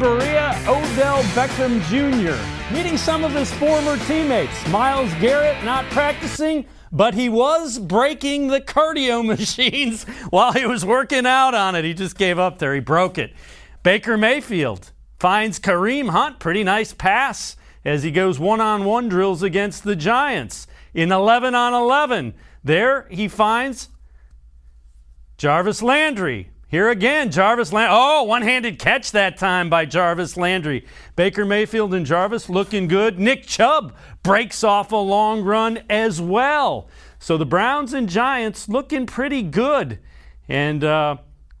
Berea, Odell Beckham Jr. meeting some of his former teammates. Myles Garrett not practicing, but he was breaking the cardio machines while he was working out on it. He just gave up there. He broke it. Baker Mayfield finds Kareem Hunt. Pretty nice pass as he goes one on one drills against the Giants. In 11 on 11, there he finds Jarvis Landry. Here again, Jarvis Landry. Oh, one handed catch that time by Jarvis Landry. Baker Mayfield and Jarvis looking good. Nick Chubb breaks off a long run as well. So the Browns and Giants looking pretty good. And uh,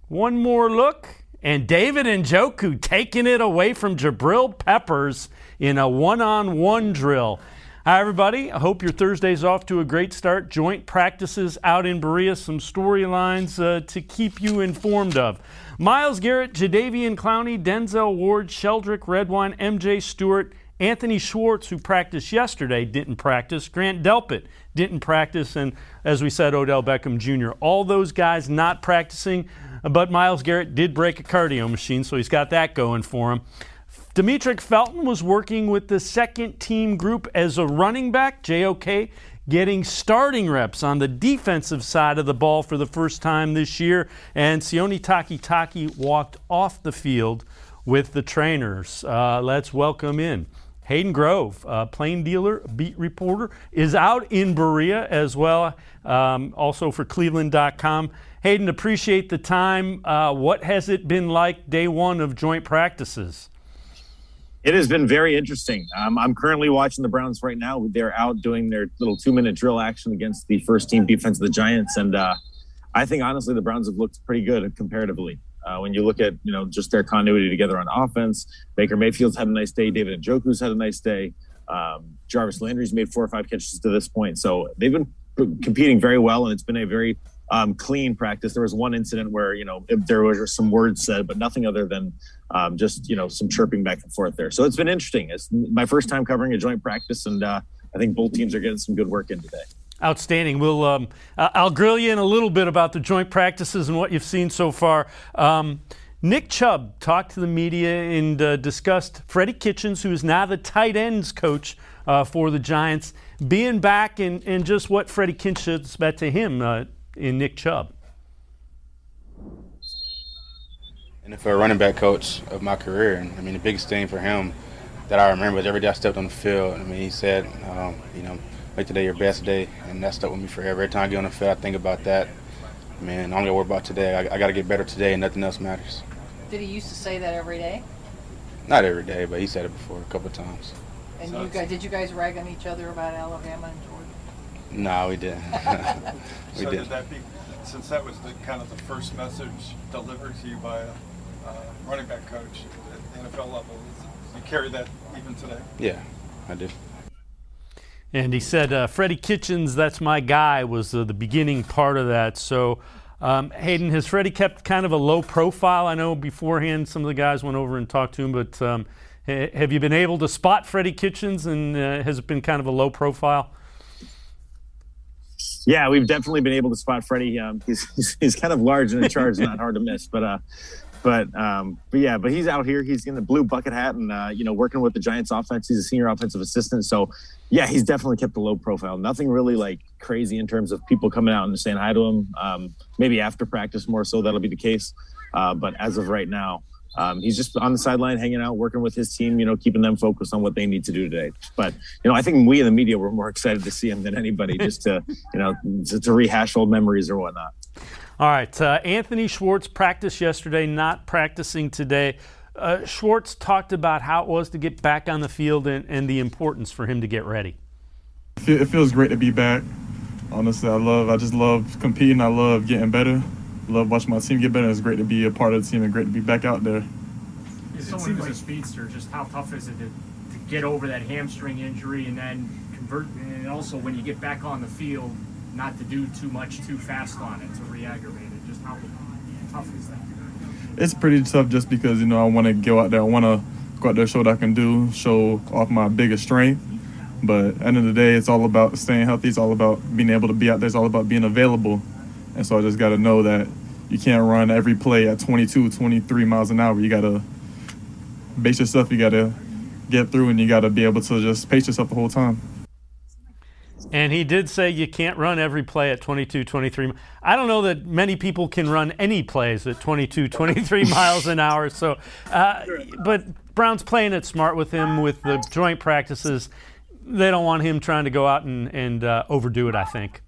one more look, and David and Njoku taking it away from Jabril Peppers in a one on one drill. Hi, everybody. I hope your Thursday's off to a great start. Joint practices out in Berea, some storylines uh, to keep you informed of. Myles Garrett, Jadeveon Clowney, Denzel Ward, Sheldrick Redwine, MJ Stewart, Anthony Schwartz, who practiced yesterday, didn't practice. Grant Delpit didn't practice. And as we said, Odell Beckham Jr. All those guys not practicing, but Myles Garrett did break a cardio machine, so he's got that going for him. Demetric Felton was working with the second team group as a running back. JOK getting starting reps on the defensive side of the ball for the first time this year. And Sione Takitaki walked off the field with the trainers. Uh, let's welcome in Hayden Grove, uh, plain dealer, beat reporter, is out in Berea as well, um, also for Cleveland.com. Hayden, appreciate the time. Uh, what has it been like day one of joint practices? It has been very interesting. Um, I'm currently watching the Browns right now. They're out doing their little two minute drill action against the first team defense of the Giants. And uh, I think, honestly, the Browns have looked pretty good comparatively. Uh, when you look at, you know, just their continuity together on offense, Baker Mayfield's had a nice day. David Njoku's had a nice day. Um, Jarvis Landry's made four or five catches to this point. So they've been competing very well, and it's been a very um, clean practice. There was one incident where you know there were some words said, but nothing other than um, just you know some chirping back and forth there. So it's been interesting. It's my first time covering a joint practice, and uh, I think both teams are getting some good work in today. Outstanding. We'll um, I'll grill you in a little bit about the joint practices and what you've seen so far. Um, Nick Chubb talked to the media and uh, discussed Freddie Kitchens, who is now the tight ends coach uh, for the Giants, being back and, and just what Freddie Kitchens meant to him uh, in Nick Chubb. And for a running back coach of my career, and I mean the biggest thing for him that I remember is every day I stepped on the field. I mean he said, um, you know, make today your best day, and that stuck with me forever. Every time I get on the field, I think about that. Man, I don't got to worry about today. I, I got to get better today, and nothing else matters. Did he used to say that every day? Not every day, but he said it before a couple of times. And so you guys, did you guys rag on each other about Alabama and Georgia? No, we didn't. we so didn't. Did that be, since that was the kind of the first message delivered to you by a uh, running back coach at the NFL level, you carry that even today? Yeah, I do. And he said, uh, Freddie Kitchens, that's my guy, was uh, the beginning part of that. So, um, Hayden, has Freddie kept kind of a low profile? I know beforehand some of the guys went over and talked to him, but um, have you been able to spot Freddie Kitchens and uh, has it been kind of a low profile? Yeah, we've definitely been able to spot Freddie. Um, he's, he's, he's kind of large and in charge, not hard to miss. But uh, but um, but yeah, but he's out here. He's in the blue bucket hat, and uh, you know, working with the Giants' offense. He's a senior offensive assistant, so yeah, he's definitely kept a low profile. Nothing really like crazy in terms of people coming out and saying hi to him. Um, maybe after practice, more so that'll be the case. Uh, but as of right now, um, he's just on the sideline, hanging out, working with his team. You know, keeping them focused on what they need to do today. But you know, I think we in the media were more excited to see him than anybody, just to you know to, to rehash old memories or whatnot. All right, uh, Anthony Schwartz practiced yesterday, not practicing today. Uh, Schwartz talked about how it was to get back on the field and, and the importance for him to get ready. It feels great to be back. Honestly, I love, I just love competing. I love getting better. Love watching my team get better. It's great to be a part of the team and great to be back out there. As someone who's a speedster, just how tough is it to, to get over that hamstring injury and then convert, and also when you get back on the field, not to do too much too fast on it to re-aggravate it. Just how tough is that? It's pretty tough just because you know I want to go out there. I want to go out there, show what I can do, show off my biggest strength. But at the end of the day, it's all about staying healthy. It's all about being able to be out there. It's all about being available. And so I just got to know that you can't run every play at 22, 23 miles an hour. You got to base yourself. You got to get through, and you got to be able to just pace yourself the whole time. And he did say you can't run every play at 22, 23. I don't know that many people can run any plays at 22, 23 miles an hour. So, uh, but Brown's playing it smart with him with the joint practices. They don't want him trying to go out and, and uh, overdo it, I think.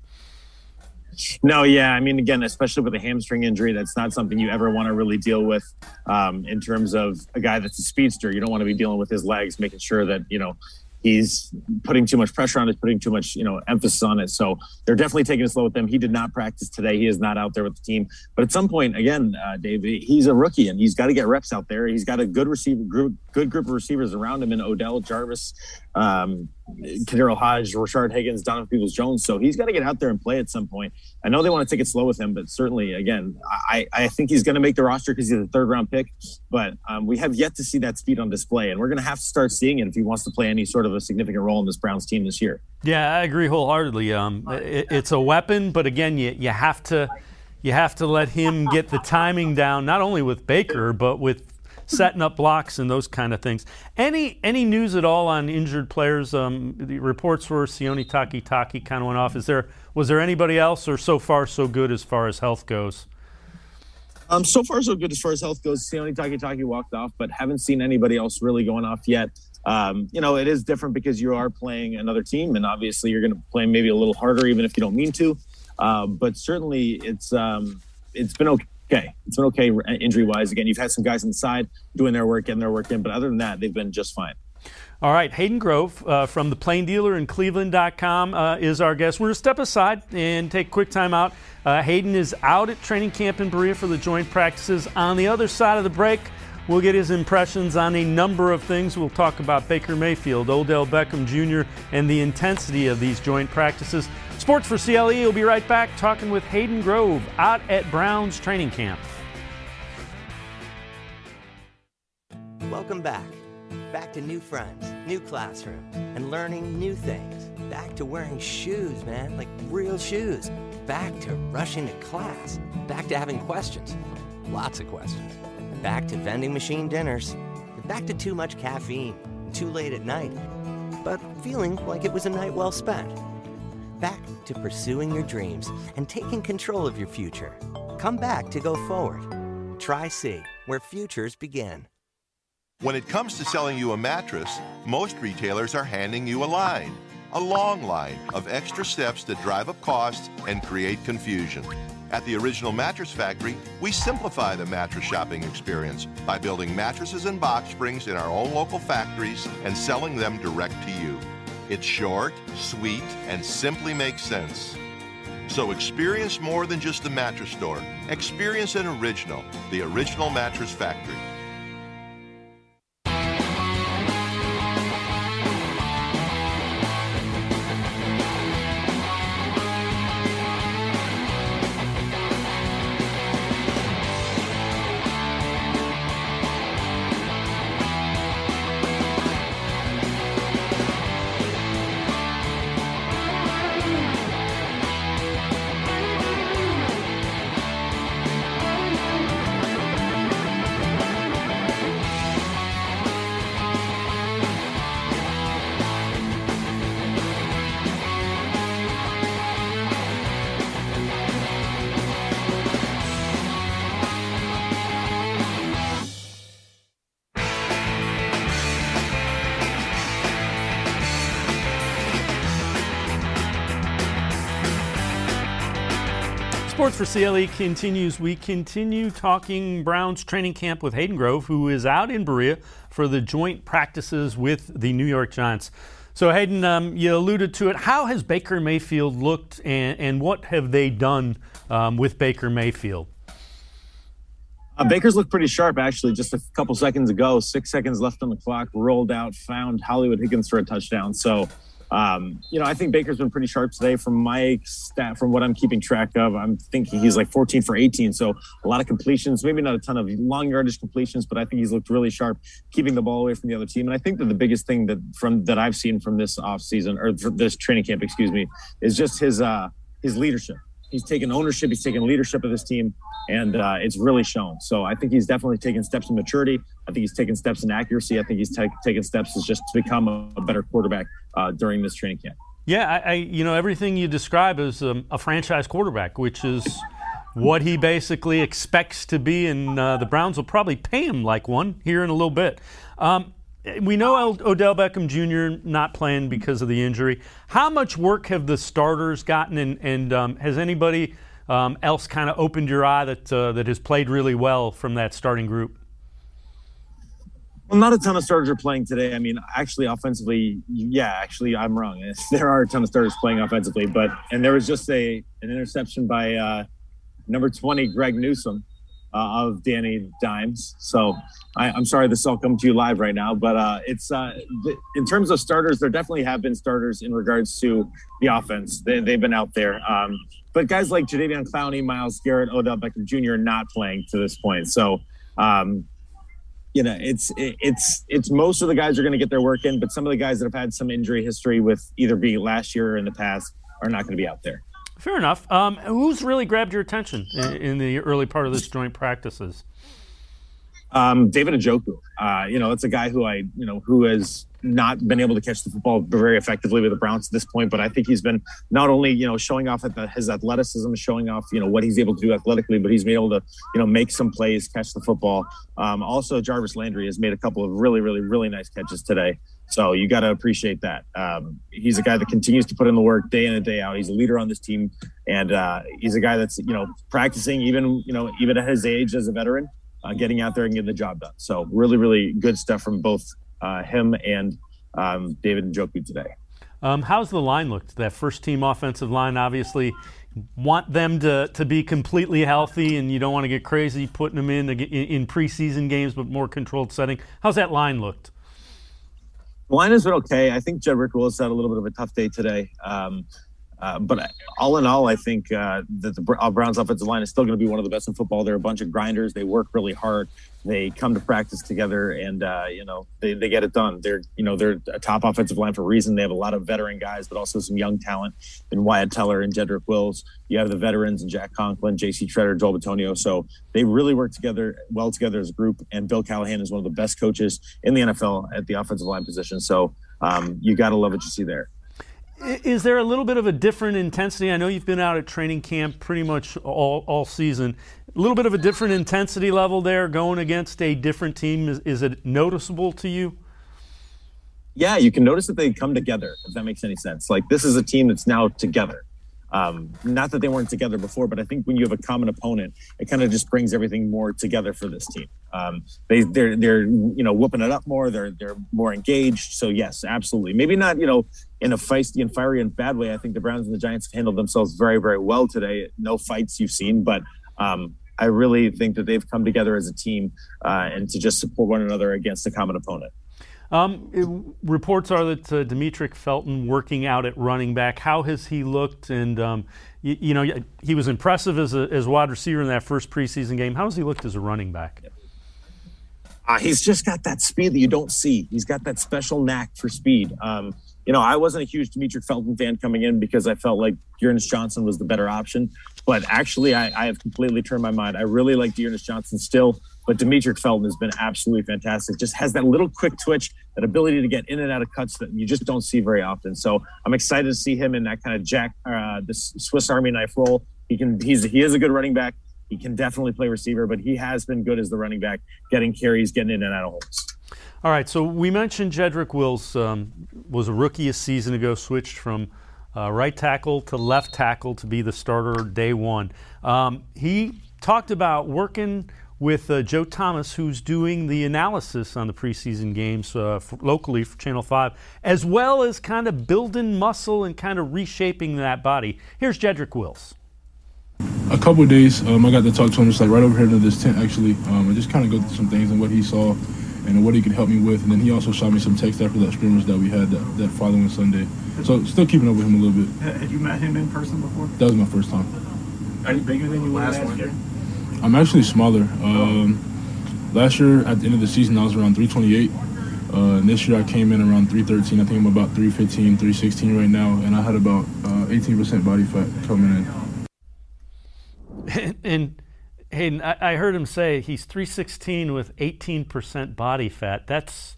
No, yeah. I mean, again, especially with a hamstring injury, that's not something you ever want to really deal with um, in terms of a guy that's a speedster. You don't want to be dealing with his legs, making sure that, you know, he's putting too much pressure on it, putting too much, you know, emphasis on it. So they're definitely taking it slow with him. He did not practice today. He is not out there with the team. But at some point, again, uh, Dave, he's a rookie and he's got to get reps out there. He's got a good receiver group, good group of receivers around him in Odell Jarvis, um, KhaDarel Hodge, Rashard Higgins, Donovan Peoples Jones. So he's got to get out there and play at some point. I know they want to take it slow with him, but certainly, again, I, I think he's going to make the roster because he's a third round pick. But um, we have yet to see that speed on display, and we're going to have to start seeing it if he wants to play any sort of a significant role in this Browns team this year. Yeah, I agree wholeheartedly. Um, it, it's a weapon, but again, you, you have to you have to let him get the timing down, not only with Baker, but with setting up blocks and those kind of things. Any any news at all on injured players? Um, the reports were Sione Takitaki kind of went off. Is there was there anybody else, or so far so good as far as health goes? Um, so far so good as far as health goes. Sione Takitaki walked off, but haven't seen anybody else really going off yet. Um, you know, it is different because you are playing another team, and obviously you're going to play maybe a little harder, even if you don't mean to. Uh, but certainly, it's um, it's been okay okay. It's been okay injury wise. Again, you've had some guys inside doing their work, getting their work in, but other than that, they've been just fine. All right, Hayden Grove uh, from the Plain Dealer in Cleveland.com uh, is our guest. We're going to step aside and take a quick time out. Uh, Hayden is out at training camp in Berea for the joint practices. On the other side of the break, we'll get his impressions on a number of things. We'll talk about Baker Mayfield, Odell Beckham Jr., and the intensity of these joint practices. Sports for CLE will be right back talking with Hayden Grove out at Browns training camp. Welcome back. Back to new friends, new classroom, and learning new things. Back to wearing shoes, man, like real shoes. Back to rushing to class. Back to having questions. Lots of questions. Back to vending machine dinners. Back to too much caffeine, too late at night. But feeling like it was a night well spent. Back to pursuing your dreams and taking control of your future. Come back to go forward. Tri-C, where futures begin. When it comes to selling you a mattress, most retailers are handing you a line, a long line of extra steps that drive up costs and create confusion. At the Original Mattress Factory, we simplify the mattress shopping experience by building mattresses and box springs in our own local factories and selling them direct to you. It's short, sweet, and simply makes sense. So experience more than just a mattress store. Experience an original, the Original Mattress Factory. Sports for CLE continues. We continue talking Browns training camp with Hayden Grove, who is out in Berea for the joint practices with the New York Giants. So, Hayden, um, you alluded to it. How has Baker Mayfield looked, and, and what have they done um, with Baker Mayfield? Uh, Baker's looked pretty sharp, actually. Just a couple seconds ago, six seconds left on the clock, rolled out, found Hollywood Higgins for a touchdown. So, um, you know, I think Baker's been pretty sharp today. From my stat, from what I'm keeping track of, I'm thinking he's like 14 for 18. So a lot of completions, maybe not a ton of long yardage completions, but I think he's looked really sharp, keeping the ball away from the other team. And I think that the biggest thing that from that I've seen from this offseason or this training camp, excuse me, is just his uh, his leadership. He's taken ownership. He's taken leadership of this team and uh, it's really shown. So I think he's definitely taken steps in maturity. I think he's taken steps in accuracy. I think he's t- taken steps as just to become a, a better quarterback uh, during this training camp. Yeah, I, I, you know everything you describe as um, a franchise quarterback, which is what he basically expects to be, and uh, the Browns will probably pay him like one here in a little bit. Um, we know Odell Beckham Jr. not playing because of the injury. How much work have the starters gotten, and, and um, has anybody? um, else kind of opened your eye that uh, that has played really well from that starting group? Well, not a ton of starters are playing today. I mean, actually, offensively, yeah, actually, I'm wrong. There are a ton of starters playing offensively, but and there was just a an interception by uh, number 20, Greg Newsome, uh, of Danny Dimes. So I, am sorry this all come to you live right now, but uh, it's uh, th- in terms of starters, there definitely have been starters in regards to the offense. They, have been out there. Um, but guys like Jadeveon Clowney, Myles Garrett, Odell Beckham Jr. not playing to this point. So, um, you know, it's it, it's it's most of the guys are going to get their work in, but some of the guys that have had some injury history with either being last year or in the past are not going to be out there. Fair enough. Um, who's really grabbed your attention in, in, the early part of this joint practices? Um, David Njoku. Uh, you know, it's a guy who I, you know, who has not been able to catch the football very effectively with the Browns at this point. But I think he's been not only you know showing off at the, his athleticism, showing off you know what he's able to do athletically, but he's been able to you know make some plays, catch the football. Um, also, Jarvis Landry has made a couple of really, really, really nice catches today. So you got to appreciate that. Um, he's a guy that continues to put in the work day in and day out. He's a leader on this team, and uh, he's a guy that's you know practicing even you know even at his age as a veteran, uh, getting out there and getting the job done. So really, really good stuff from both uh, him and um, David Njoku today. Um, how's the line looked? That first team offensive line, obviously, want them to, to be completely healthy, and you don't want to get crazy putting them in in preseason games, but more controlled setting. How's that line looked? The line has been okay. I think Jedrick Wills had a little bit of a tough day today. Um, uh, but all in all, I think uh, that the uh, Browns offensive line is still going to be one of the best in football. They're a bunch of grinders. They work really hard. They come to practice together, and uh, you know they, they get it done. They're you know they're a top offensive line for a reason. They have a lot of veteran guys, but also some young talent in Wyatt Teller and Jedrick Wills. You have the veterans and Jack Conklin, J.C. Tretter, Joel Bitonio. So they really work together well together as a group. And Bill Callahan is one of the best coaches in the NFL at the offensive line position. So um, you got to love what you see there. Is there a little bit of a different intensity? I know you've been out at training camp pretty much all, all season. A little bit of a different intensity level there going against a different team. Is, is it noticeable to you? Yeah, you can notice that they come together, if that makes any sense. Like, this is a team that's now together. Um, not that they weren't together before, but I think when you have a common opponent, it kind of just brings everything more together for this team. Um, they they're they're you know whooping it up more. They're they're more engaged. So yes, absolutely. Maybe not you know in a feisty and fiery and bad way. I think the Browns and the Giants have handled themselves very very well today. No fights you've seen, but um, I really think that they've come together as a team uh, and to just support one another against a common opponent. Um, it, reports are that uh, Demetric Felton working out at running back. How has he looked? And um, you, you, know, he was impressive as a as wide receiver in that first preseason game. How has he looked as a running back? Uh, he's just got that speed that you don't see. He's got that special knack for speed. Um, you know, I wasn't a huge Demetric Felton fan coming in because I felt like D'Ernest Johnson was the better option. But actually, I, I have completely turned my mind. I really like D'Ernest Johnson still, but Demetric Felton has been absolutely fantastic. Just has that little quick twitch, that ability to get in and out of cuts that you just don't see very often. So I'm excited to see him in that kind of Jack, uh, the Swiss Army knife role. He can, he's, he is a good running back. He can definitely play receiver, but he has been good as the running back, getting carries, getting in and out of holes. All right, so we mentioned Jedrick Wills um, was a rookie a season ago, switched from uh, right tackle to left tackle to be the starter day one. Um, he talked about working with uh, Joe Thomas, who's doing the analysis on the preseason games uh, locally for Channel 5, as well as kind of building muscle and kind of reshaping that body. Here's Jedrick Wills. A couple days, um, I got to talk to him just like right over here in this tent actually, um, and just kind of go through some things and what he saw and what he could help me with. And then he also shot me some text after that scrimmage that we had that, that following Sunday. So still keeping up with him a little bit. Had you met him in person before? That was my first time. Are you bigger than you were last, last year? I'm actually smaller. Um, last year at the end of the season I was around 328. Uh, and this year I came in around 313. I think I'm about 315, 316 right now, and I had about uh, 18% body fat coming in. and Hayden, I, I heard him say he's 316 with 18% body fat. That's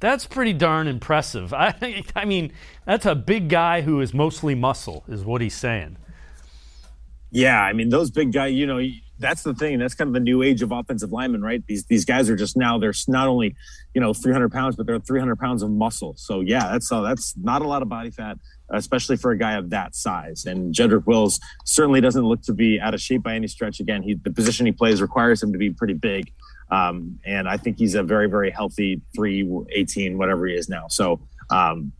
that's pretty darn impressive. I, I mean, that's a big guy who is mostly muscle, is what he's saying. Yeah, I mean, those big guys, you know, that's the thing. That's kind of the new age of offensive linemen, right? These these guys are just now they're not only you know 300 pounds, but they're 300 pounds of muscle. So yeah, that's uh, that's not a lot of body fat, especially for a guy of that size. And Jedrick Wills certainly doesn't look to be out of shape by any stretch. Again, he the position he plays requires him to be pretty big, um, and I think he's a very very healthy 318 whatever he is now. So. Um,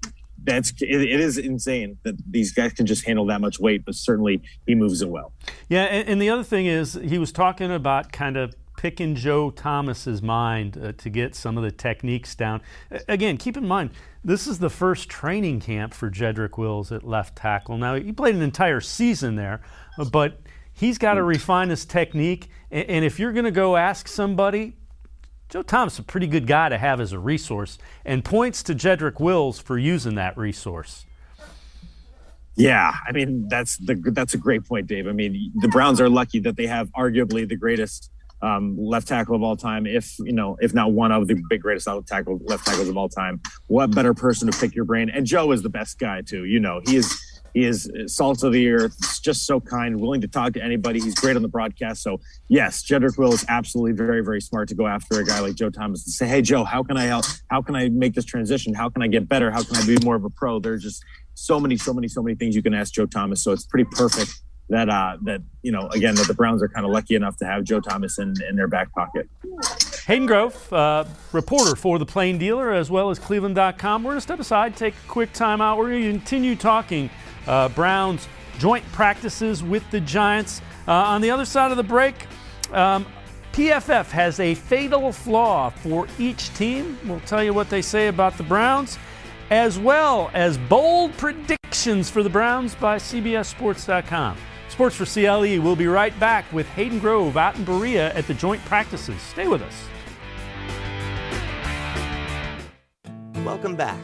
that's it, it is insane that these guys can just handle that much weight, but certainly he moves it well. Yeah, and, and the other thing is he was talking about kind of picking Joe Thomas's mind uh, to get some of the techniques down. Again, keep in mind this is the first training camp for Jedrick Wills at left tackle. Now he played an entire season there, but he's got to refine his technique. And, if you're going to go ask somebody Joe Thomas is a pretty good guy to have as a resource and points to Jedrick Wills for using that resource. Yeah, I mean that's the that's a great point, Dave. I mean the Browns are lucky that they have arguably the greatest um, left tackle of all time, if you know, if not one of the big greatest left tackle left tackles of all time. What better person to pick your brain? And Joe is the best guy too. You know, he is he is salt of the earth, just so kind, willing to talk to anybody. He's great on the broadcast. So, yes, Jedrick Will is absolutely very, very smart to go after a guy like Joe Thomas and say, hey, Joe, how can I help? How can I make this transition? How can I get better? How can I be more of a pro? There's just so many, so many, so many things you can ask Joe Thomas. So, it's pretty perfect that, uh, that you know, again, that the Browns are kind of lucky enough to have Joe Thomas in, in their back pocket. Hayden Grove, uh, reporter for The Plain Dealer as well as Cleveland.com. We're going to step aside, take a quick time out. We're going to continue talking uh, Browns joint practices with the Giants. Uh, on the other side of the break, um, PFF has a fatal flaw for each team. We'll tell you what they say about the Browns, as well as bold predictions for the Browns by CBSSports.com. Sports for CLE We'll be right back with Hayden Grove out in Berea at the joint practices. Stay with us. Welcome back.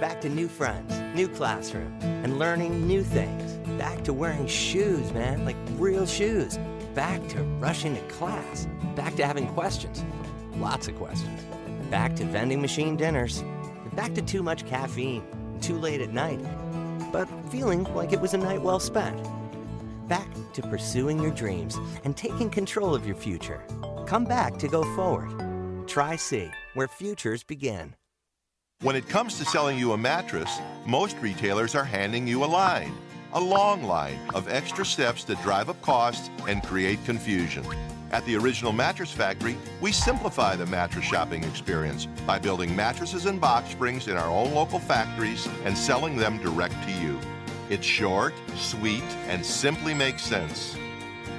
Back to new friends, new classroom, and learning new things. Back to wearing shoes, man, like real shoes. Back to rushing to class. Back to having questions. Lots of questions. Back to vending machine dinners. Back to too much caffeine, too late at night, but feeling like it was a night well spent. Back to pursuing your dreams and taking control of your future. Come back to go forward. Tri-C, where futures begin. When it comes to selling you a mattress, most retailers are handing you a line, a long line of extra steps that drive up costs and create confusion. At the Original Mattress Factory, we simplify the mattress shopping experience by building mattresses and box springs in our own local factories and selling them direct to you. It's short, sweet, and simply makes sense.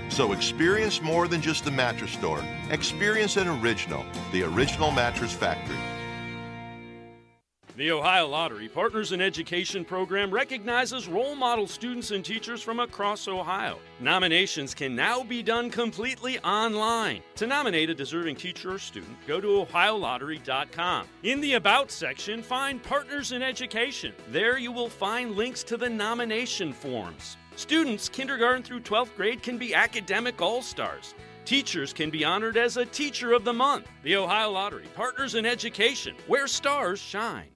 So experience more than just the mattress store. Experience an original, the Original Mattress Factory. The Ohio Lottery Partners in Education program recognizes role model students and teachers from across Ohio. Nominations can now be done completely online. To nominate a deserving teacher or student, go to ohiolottery.com. In the About section, find Partners in Education. There you will find links to the nomination forms. Students, kindergarten through 12th grade, can be academic all stars. Teachers can be honored as a Teacher of the Month. The Ohio Lottery, Partners in Education, where stars shine.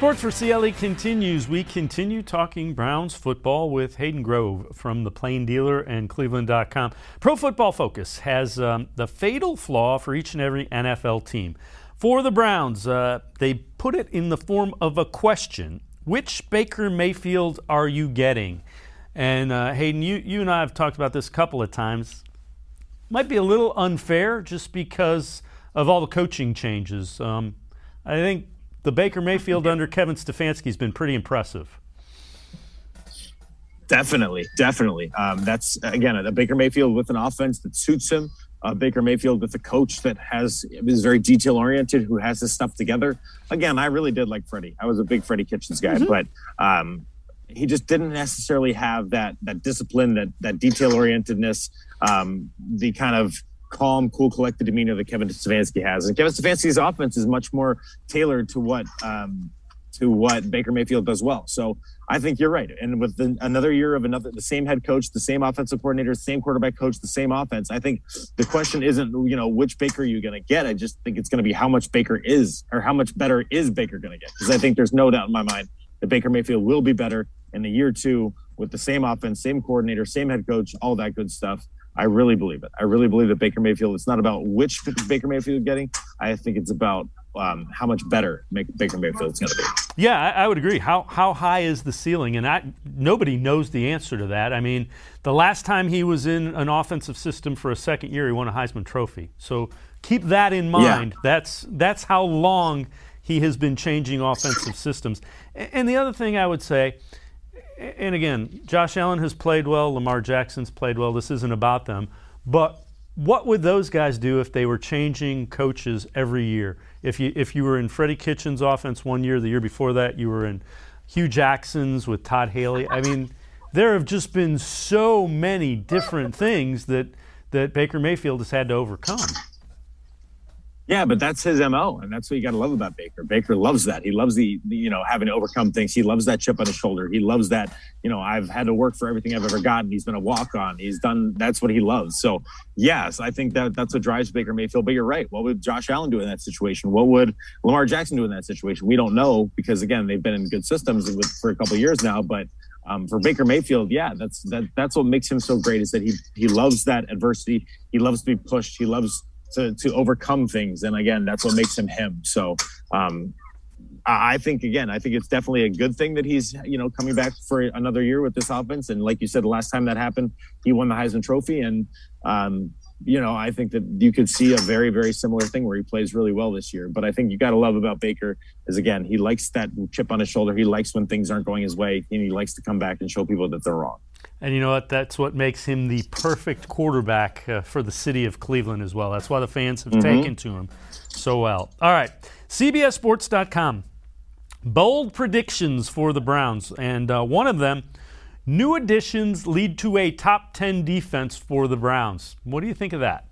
Sports for CLE continues. We continue talking Browns football with Hayden Grove from the Plain Dealer and Cleveland.com. Pro Football Focus has um, the fatal flaw for each and every NFL team. For the Browns, uh, they put it in the form of a question Which Baker Mayfield are you getting? And uh, Hayden, you, you and I have talked about this a couple of times. Might be a little unfair just because of all the coaching changes. Um, I think the Baker Mayfield under Kevin Stefanski has been pretty impressive. Definitely, definitely. Um, that's again a Baker Mayfield with an offense that suits him. Uh, Baker Mayfield with a coach that has is very detail oriented, who has his stuff together. Again, I really did like Freddie. I was a big Freddie Kitchens guy, mm-hmm. but um, he just didn't necessarily have that that discipline, that that detail orientedness, um, the kind of calm, cool, collected demeanor that Kevin Stefanski has. And Kevin Stefanski's offense is much more tailored to what um, to what Baker Mayfield does well. So I think you're right. And with the, another year of another the same head coach, the same offensive coordinator, same quarterback coach, the same offense, I think the question isn't you know which Baker you're going to get. I just think it's going to be how much Baker is or how much better is Baker going to get because I think there's no doubt in my mind that Baker Mayfield will be better in the year two with the same offense, same coordinator, same head coach, all that good stuff. I really believe it. I really believe that Baker Mayfield. It's not about which Baker Mayfield is getting. I think it's about um, how much better Baker Mayfield is going to be. Yeah, I, I, would agree. How how high is the ceiling? And I, nobody knows the answer to that. I mean, the last time he was in an offensive system for a second year, he won a Heisman Trophy. So keep that in mind. Yeah. That's that's how long he has been changing offensive systems. And the other thing I would say and again, Josh Allen has played well, Lamar Jackson's played well. This isn't about them. But what would those guys do if they were changing coaches every year? If you if you were in Freddie Kitchens' offense one year, the year before that you were in Hue Jackson's with Todd Haley. I mean, there have just been so many different things that that Baker Mayfield has had to overcome. Yeah, but that's his mo, and that's what you got to love about Baker. Baker loves that. He loves the, you know having to overcome things. He loves that chip on his shoulder. He loves that you know I've had to work for everything I've ever gotten. He's been a walk on. He's done. That's what he loves. So yes, I think that that's what drives Baker Mayfield. But you're right. What would Josh Allen do in that situation? What would Lamar Jackson do in that situation? We don't know because again they've been in good systems with, for a couple years now. But um, for Baker Mayfield, yeah, that's that that's what makes him so great is that he he loves that adversity. He loves to be pushed. He loves to to overcome things. And again, that's what makes him him. So um, I think again, I think it's definitely a good thing that he's you know coming back for another year with this offense. And like you said, the last time that happened, he won the Heisman Trophy, and um, you know I think that you could see a very very similar thing where he plays really well this year. But I think you got to love about Baker is again he likes that chip on his shoulder. He likes when things aren't going his way, and he likes to come back and show people that they're wrong. And you know what? That's what makes him the perfect quarterback uh, for the city of Cleveland as well. That's why the fans have mm-hmm. taken to him so well. All right, CBSSports.com. Bold predictions for the Browns, and uh, one of them new additions lead to a top 10 defense for the Browns. What do you think of that?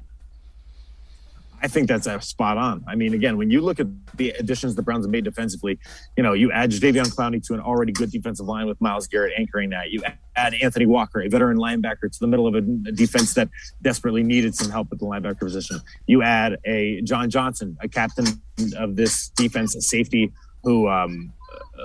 I think that's a spot on. I mean, again, when you look at the additions the Browns have made defensively, you know, you add Jadeveon Clowney to an already good defensive line with Myles Garrett anchoring that. You add Anthony Walker, a veteran linebacker, to the middle of a, defense that desperately needed some help at the linebacker position. You add a John Johnson, a captain of this defense, a safety who um,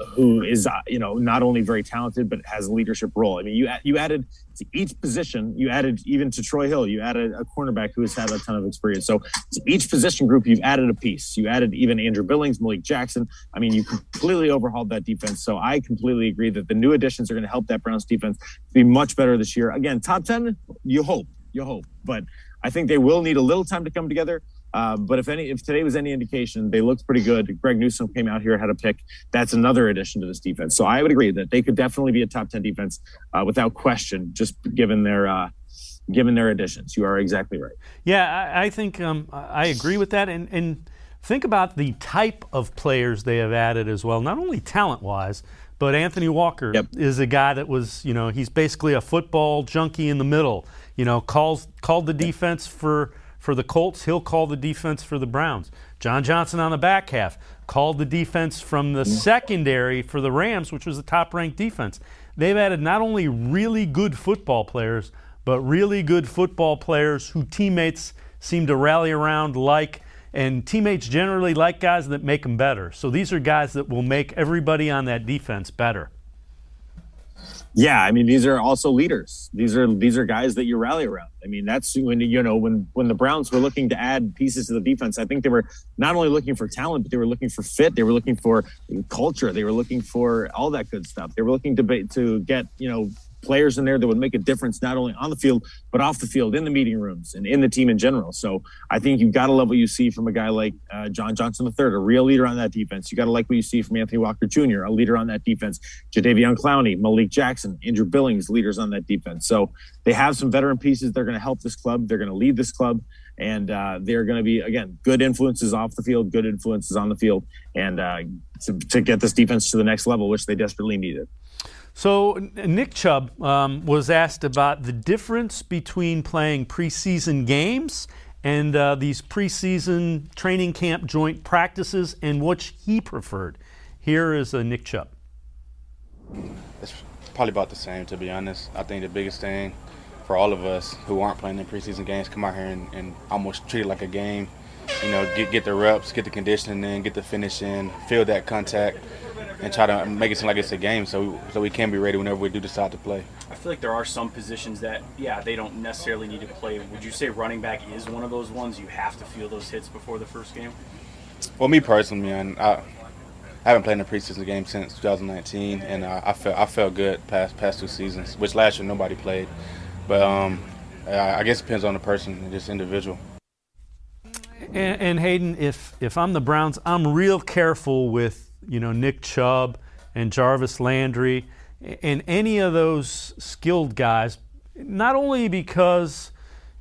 who is uh, you know not only very talented but has a leadership role. I mean, you you added to each position, you added even to Troy Hill, you added a cornerback who has had a ton of experience. So to each position group, you've added a piece. You added even Andrew Billings, Malik Jackson. I mean, you completely overhauled that defense. So I completely agree that the new additions are going to help that Browns defense be much better this year. Again, top ten, you hope, you hope, but I think they will need a little time to come together. Uh, but if any, if today was any indication, they looked pretty good. Greg Newsome came out here, had a pick. That's another addition to this defense. So I would agree that they could definitely be a top ten defense uh, without question, just given their uh, given their additions. You are exactly right. Yeah, I, I think um, I agree with that, and and think about the type of players they have added as well. Not only talent wise. But Anthony Walker yep. is a guy that was, you know, he's basically a football junkie in the middle. You know, calls called the defense for for the Colts, he'll call the defense for the Browns. John Johnson on the back half called the defense from the secondary for the Rams, which was the top ranked defense. They've added not only really good football players, but really good football players who teammates seem to rally around like and teammates generally like guys that make them better. So these are guys that will make everybody on that defense better. Yeah, I mean these are also leaders. These are these are guys that you rally around. I mean that's when you know when when the Browns were looking to add pieces to the defense. I think they were not only looking for talent, but they were looking for fit. They were looking for culture. They were looking for all that good stuff. They were looking to to get you know players in there that would make a difference not only on the field but off the field in the meeting rooms and in the team in general. So i think you've got to love what you see from a guy like uh, john johnson iii a real leader on that defense. You got to like what you see from anthony walker jr a leader on that defense. Jadeveon clowney malik jackson andrew billings leaders on that defense. So they have some veteran pieces. They're going to help this club. They're going to lead this club. And uh, they're going to be again good influences off the field good influences on the field and uh, to, to get this defense to the next level which they desperately needed so, Nick Chubb um, was asked about the difference between playing preseason games and uh, these preseason training camp joint practices and which he preferred. Here is uh, Nick Chubb. It's probably about the same, to be honest. I think the biggest thing for all of us who aren't playing in preseason games come out here and, and almost treat it like a game. You know, get get the reps, get the conditioning in, get the finish in, feel that contact and try to make it seem like it's a game so so we can be ready whenever we do decide to play. I feel like there are some positions that yeah they don't necessarily need to play. Would you say running back is one of those ones you have to feel those hits before the first game? Well, me personally, man, I, I haven't played in a preseason game since 2019, and uh, I felt I felt good past past two seasons, which last year nobody played. But um, I, I guess it depends on the person and just individual. And, and Hayden, if if I'm the Browns, I'm real careful with you know, Nick Chubb and Jarvis Landry and any of those skilled guys, not only because,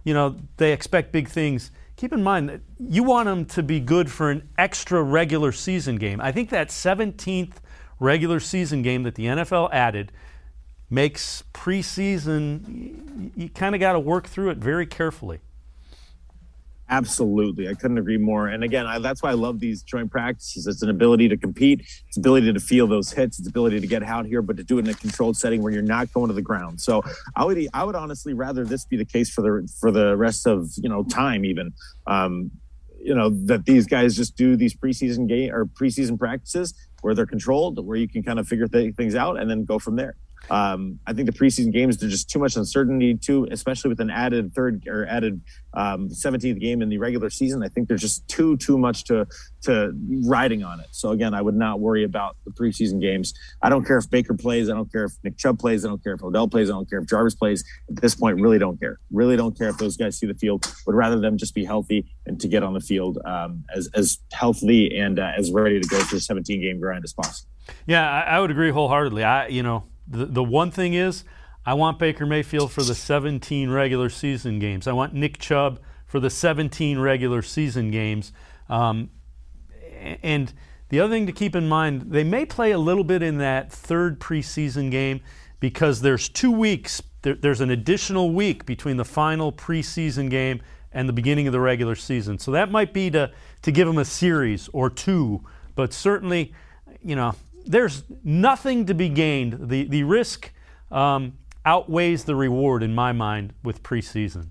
you know, they expect big things. Keep in mind that you want them to be good for an extra regular season game. I think that 17th regular season game that the NFL added makes preseason, you, you kind of got to work through it very carefully. Absolutely. I couldn't agree more. And again, I, that's why I love these joint practices. It's an ability to compete, it's ability to feel those hits, it's ability to get out here, but to do it in a controlled setting where you're not going to the ground. So I would I would honestly rather this be the case for the for the rest of, you know, time even. Um, you know, that these guys just do these preseason game or preseason practices where they're controlled, where you can kind of figure th- things out and then go from there. Um, I think the preseason games there's just too much uncertainty too, especially with an added third or added um, 17th game in the regular season. I think there's just too too much to to riding on it. So again, I would not worry about the preseason games. I don't care if Baker plays. I don't care if Nick Chubb plays. I don't care if Odell plays. I don't care if Jarvis plays. At this point, really don't care. Really don't care if those guys see the field. Would rather them just be healthy and to get on the field um, as as healthy and uh, as ready to go for a 17 game grind as possible. Yeah, I, I would agree wholeheartedly. I you know the, the one thing is, I want Baker Mayfield for the 17 regular season games. I want Nick Chubb for the 17 regular season games. Um, and the other thing to keep in mind, they may play a little bit in that third preseason game because there's two weeks, there, there's an additional week between the final preseason game and the beginning of the regular season. So that might be to, to give them a series or two, but certainly, you know, there's nothing to be gained. The, the risk um, outweighs the reward in my mind with preseason.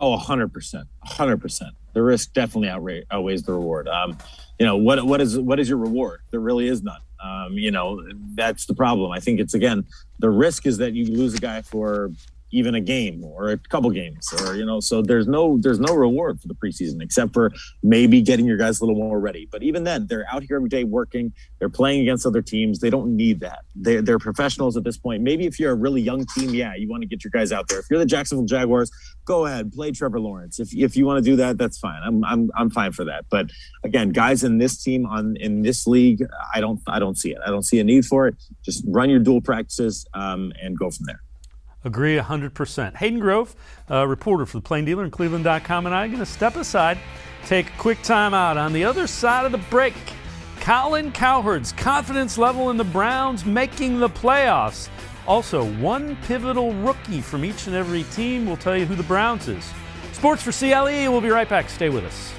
Oh, 100%. 100%. The risk definitely outweigh, outweighs the reward. Um, you know, what, what is what is your reward? There really is none. Um, you know, that's the problem. I think it's, again, the risk is that you lose a guy for even a game or a couple games or you know so there's no there's no reward for the preseason except for maybe getting your guys a little more ready. But even then they're out here every day working. They're playing against other teams. They don't need that. They're, they're professionals at this point. Maybe if you're a really young team yeah you want to get your guys out there. If you're the jacksonville jaguars go ahead play trevor lawrence. If, if you want to do that that's fine. I'm, I'm i'm fine for that. But again guys in this team on in this league i don't i don't see it. I don't see a need for it. Just run your dual practices um, and go from there Agree 100%. Hayden Grove, reporter for the Plain Dealer and Cleveland.com, and I are going to step aside, take a quick time out. On the other side of the break, Colin Cowherd's confidence level in the Browns making the playoffs. Also, one pivotal rookie from each and every team will tell you who the Browns is. Sports for CLE, we'll be right back. Stay with us.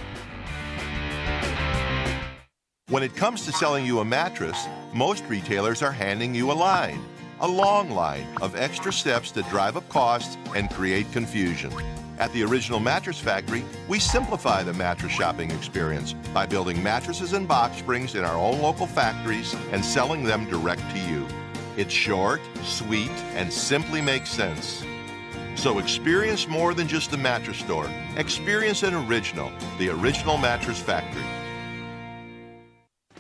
When it comes to selling you a mattress, most retailers are handing you a line a long line of extra steps that drive up costs and create confusion. At the Original Mattress Factory, we simplify the mattress shopping experience by building mattresses and box springs in our own local factories and selling them direct to you. It's short, sweet, and simply makes sense. So experience more than just the mattress store. Experience an original, the Original Mattress Factory.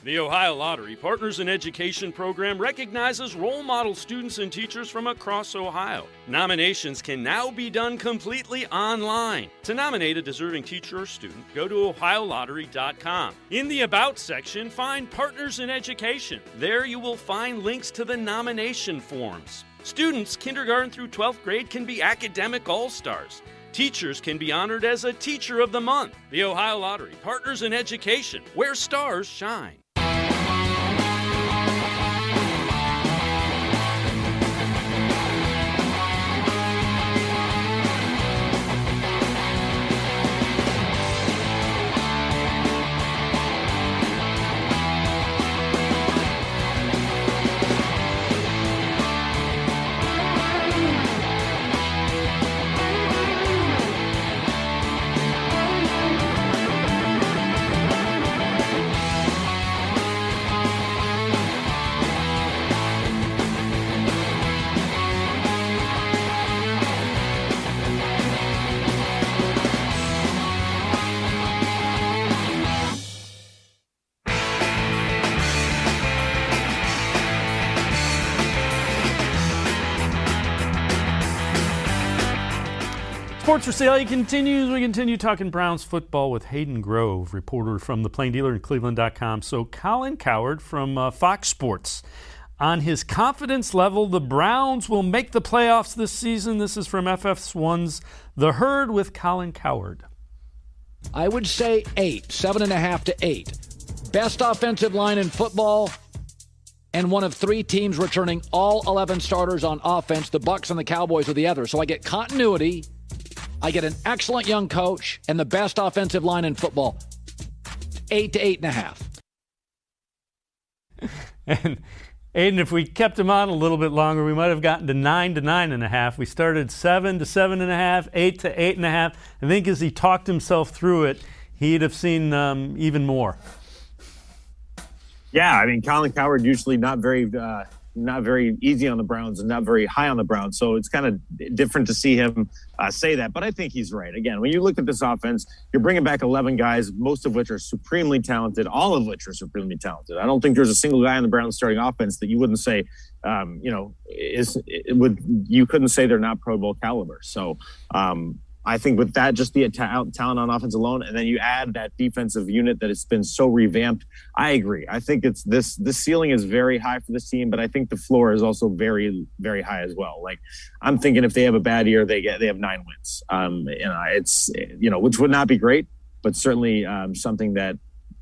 The Ohio Lottery Partners in Education program recognizes role model students and teachers from across Ohio. Nominations can now be done completely online. To nominate a deserving teacher or student, go to ohiolottery.com. In the About section, find Partners in Education. There you will find links to the nomination forms. Students, kindergarten through 12th grade, can be academic all stars. Teachers can be honored as a Teacher of the Month. The Ohio Lottery Partners in Education, where stars shine. Sports for Sale continues. We continue talking Browns football with Hayden Grove, reporter from the Plain Dealer and Cleveland.com. So, Colin Cowherd from uh, Fox Sports. On his confidence level, the Browns will make the playoffs this season. This is from FS1's The Herd with Colin Cowherd. I would say eight, seven and a half to eight. Best offensive line in football, and one of three teams returning all 11 starters on offense. The Bucs and the Cowboys are the other. So I get continuity I get an excellent young coach and the best offensive line in football. Eight to eight and a half. and Hayden, if we kept him on a little bit longer, we might have gotten to nine to nine and a half. We started seven to seven and a half, eight to eight and a half. I think as he talked himself through it, he'd have seen um, even more. Yeah, I mean, Colin Cowherd usually not very uh, not very easy on the Browns and not very high on the Browns. So it's kind of different to see him uh, say that. But I think he's right. Again, when you look at this offense, you're bringing back 11 guys, most of which are supremely talented, all of which are supremely talented. I don't think there's a single guy in the Browns starting offense that you wouldn't say, um, you know, is would you couldn't say they're not Pro Bowl caliber. So um, I think with that, just the talent on offense alone, and then you add that defensive unit that has been so revamped. I agree. I think it's this. The ceiling is very high for this team, but I think the floor is also very, very high as well. Like I'm thinking, if they have a bad year, they get they have nine wins. Um, you know, it's you know, which would not be great, but certainly um, something that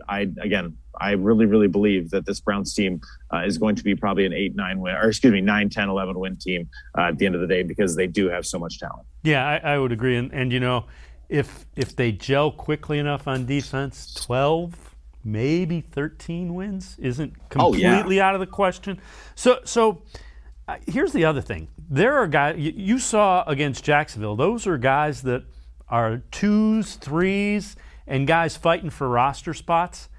I again I really, really believe that this Browns team uh, is going to be probably an 8 9 win, or excuse me, 9 10 11 win team uh, at the end of the day because they do have so much talent. Yeah, I, I would agree. And, and, you know, if if they gel quickly enough on defense, 12, maybe 13 wins isn't completely oh, yeah. out of the question. So, so uh, here's the other thing there are guys you, you saw against Jacksonville, those are guys that are twos, threes, and guys fighting for roster spots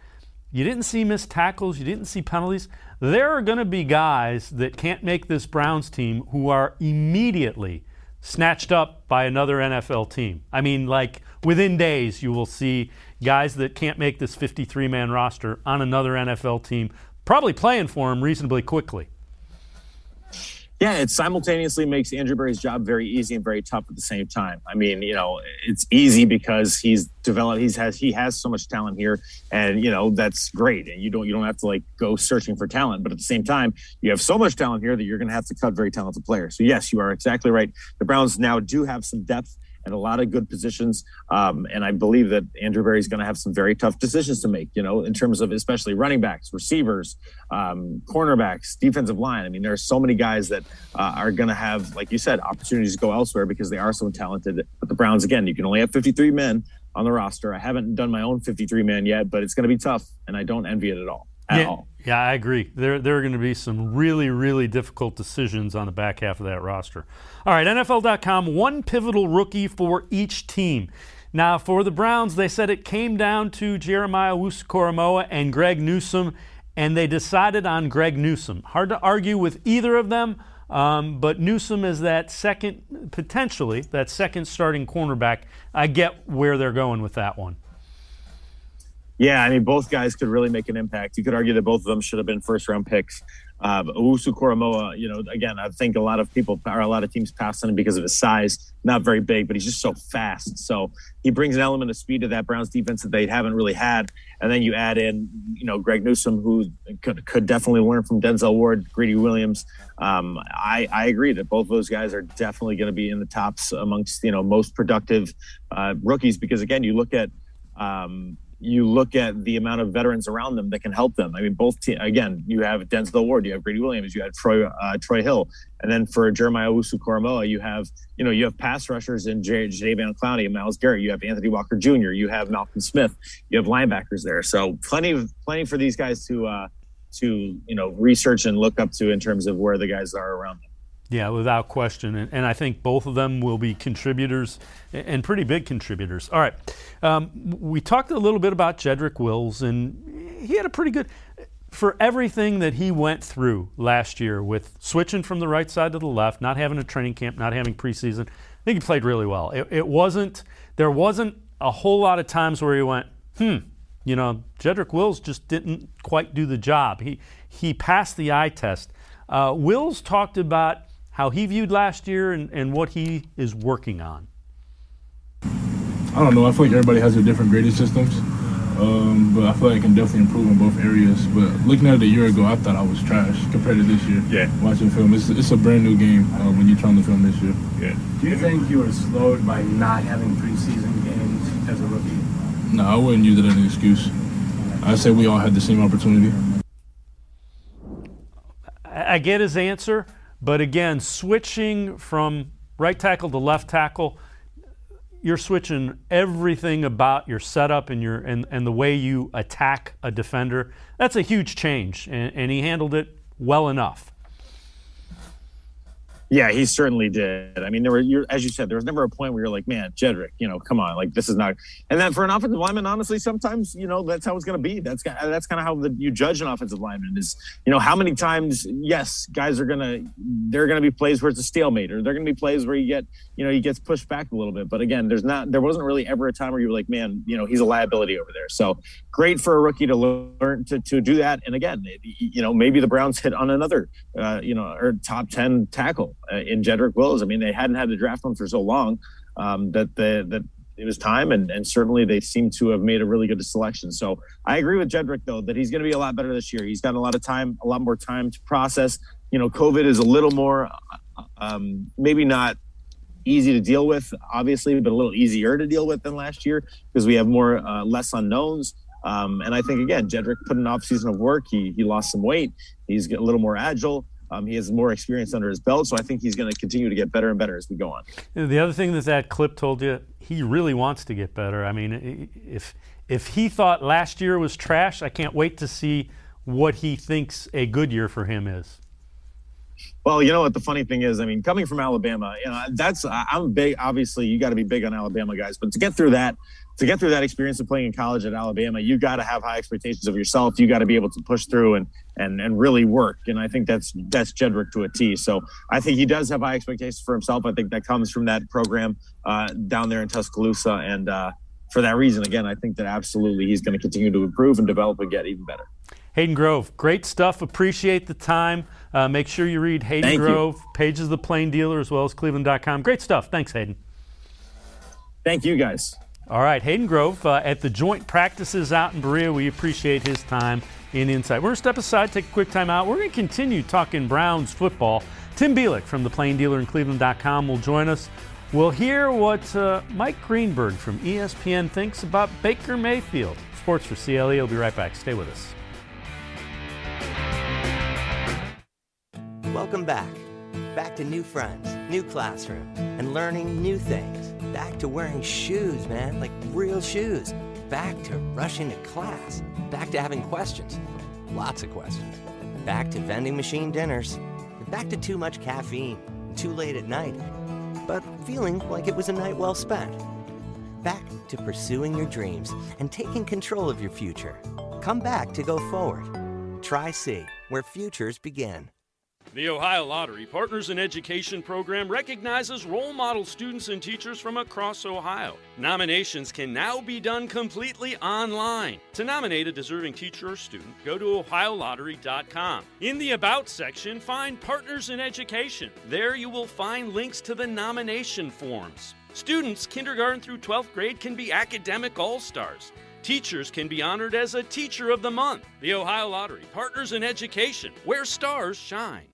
you didn't see missed tackles. You didn't see penalties. There are going to be guys that can't make this Browns team who are immediately snatched up by another NFL team. I mean, like within days, you will see guys that can't make this 53 man roster on another NFL team, probably playing for them reasonably quickly. Yeah, it simultaneously makes Andrew Berry's job very easy and very tough at the same time. I mean, you know, it's easy because he's developed. He's has he has so much talent here, and you know that's great. And you don't you don't have to like go searching for talent, but at the same time, you have so much talent here that you're going to have to cut very talented players. So yes, you are exactly right. The Browns now do have some depth and a lot of good positions. Um, and I believe that Andrew Berry is going to have some very tough decisions to make, you know, in terms of especially running backs, receivers, um, cornerbacks, defensive line. I mean, there are so many guys that uh, are going to have, like you said, opportunities to go elsewhere because they are so talented. But the Browns, again, you can only have 53 men on the roster. I haven't done my own 53 man yet, but it's going to be tough, and I don't envy it at all. At yeah, all. Yeah, I agree. There, there are going to be some really, really difficult decisions on the back half of that roster. All right, NFL.com, one pivotal rookie for each team. Now, for the Browns, they said it came down to Jeremiah Owusu-Koramoah and Greg Newsome, and they decided on Greg Newsome. Hard to argue with either of them, um, but Newsome is that second, potentially, that second starting cornerback. I get where they're going with that one. Yeah, I mean, both guys could really make an impact. You could argue that both of them should have been first round picks. Uh, Owusu-Koramoah, you know, again, I think a lot of people or a lot of teams pass on him because of his size. Not very big, but he's just so fast. So he brings an element of speed to that Browns defense that they haven't really had. And then you add in, you know, Greg Newsome, who could, could definitely learn from Denzel Ward, Greedy Williams. Um, I, I agree that both of those guys are definitely going to be in the tops amongst, you know, most productive uh, rookies because, again, you look at, um, you look at the amount of veterans around them that can help them. I mean, both te- again, you have Denzel Ward, you have Greedy Williams, you have Troy uh, Troy Hill, and then for Jeremiah Owusu-Koramoah, you have you know you have pass rushers in J- Clowney and Myles Garrett, you have Anthony Walker Jr., you have Malcolm Smith, you have linebackers there. So plenty of plenty for these guys to uh, to you know research and look up to in terms of where the guys are around them. Yeah, without question. And, and, I think both of them will be contributors and pretty big contributors. All right. Um, we talked a little bit about Jedrick Wills, and he had a pretty good, for everything that he went through last year with switching from the right side to the left, not having a training camp, not having preseason, I think he played really well. It, it wasn't, there wasn't a whole lot of times where he went, hmm, you know, Jedrick Wills just didn't quite do the job. He, he passed the eye test. Uh, Wills talked about how he viewed last year and, and what he is working on? I don't know. I feel like everybody has their different grading systems, um, but I feel like I can definitely improve in both areas. But looking at it a year ago, I thought I was trash compared to this year. Yeah. Watching film, it's, it's a brand new game uh, when you're trying to film this year. Yeah. Do you think you were slowed by not having preseason games as a rookie? No, I wouldn't use it as an excuse. I say we all had the same opportunity. I get his answer. But again, switching from right tackle to left tackle, you're switching everything about your setup and your and, and the way you attack a defender. That's a huge change, and, and he handled it well enough. Yeah, he certainly did. I mean, there were, as you said, there was never a point where you're like, man, Jedrick, you know, come on, like this is not. And then for an offensive lineman, honestly, sometimes you know that's how it's going to be. That's uh, that's kind of how the, you judge an offensive lineman is. You know, how many times? Yes, guys are gonna there are to be plays where it's a stalemate, or there are to be plays where you get you know he gets pushed back a little bit. But again, there's not there wasn't really ever a time where you were like, man, you know, he's a liability over there. So great for a rookie to learn to to do that. And again, you know, maybe the Browns hit on another uh, you know or top ten tackle uh, in Jedrick Wills. I mean, they hadn't had to draft him for so long um, that the, that it was time, and, and certainly they seem to have made a really good selection. So I agree with Jedrick though that he's going to be a lot better this year. He's got a lot of time, a lot more time to process. You know, COVID is a little more, um, maybe not easy to deal with, obviously, but a little easier to deal with than last year because we have more uh, less unknowns. Um, and I think again, Jedrick put an off season of work. He he lost some weight. He's a little more agile. Um, he has more experience under his belt, so I think he's going to continue to get better and better as we go on. The other thing that that clip told you, he really wants to get better. I mean, if if he thought last year was trash, I can't wait to see what he thinks a good year for him is. Well, you know what the funny thing is, I mean, coming from Alabama, you know, that's I'm big. Obviously, you got to be big on Alabama guys, but to get through that, to get through that experience of playing in college at Alabama, you got to have high expectations of yourself. You got to be able to push through and and and really work. And I think that's that's Jedrick to a T. So I think he does have high expectations for himself. I think that comes from that program uh, down there in Tuscaloosa, and uh, for that reason, again, I think that absolutely he's going to continue to improve and develop and get even better. Hayden Grove, great stuff. Appreciate the time. Uh, make sure you read Hayden Thank Grove, you. pages of the Plain Dealer, as well as Cleveland.com. Great stuff. Thanks, Hayden. Thank you, guys. All right, Hayden Grove uh, at the joint practices out in Berea. We appreciate his time and Insight. We're going to step aside, take a quick time out. We're going to continue talking Browns football. Tim Bielik from the Plain Dealer and Cleveland.com will join us. We'll hear what uh, Mike Greenberg from ESPN thinks about Baker Mayfield. Sports for CLE. I'll be right back. Stay with us. Welcome back. Back to new friends, new classroom, and learning new things. Back to wearing shoes, man, like real shoes. Back to rushing to class. Back to having questions. lots of questions. Back to vending machine dinners, back to too much caffeine, too late at night, but feeling like it was a night well spent. Back to pursuing your dreams and taking control of your future. Come back to go forward. Tri-C, where futures begin. The Ohio Lottery Partners in Education program recognizes role model students and teachers from across Ohio. Nominations can now be done completely online. To nominate a deserving teacher or student, go to ohiolottery.com. In the About section, find Partners in Education. There you will find links to the nomination forms. Students, kindergarten through 12th grade, can be academic all stars. Teachers can be honored as a Teacher of the Month. The Ohio Lottery, Partners in Education, where stars shine.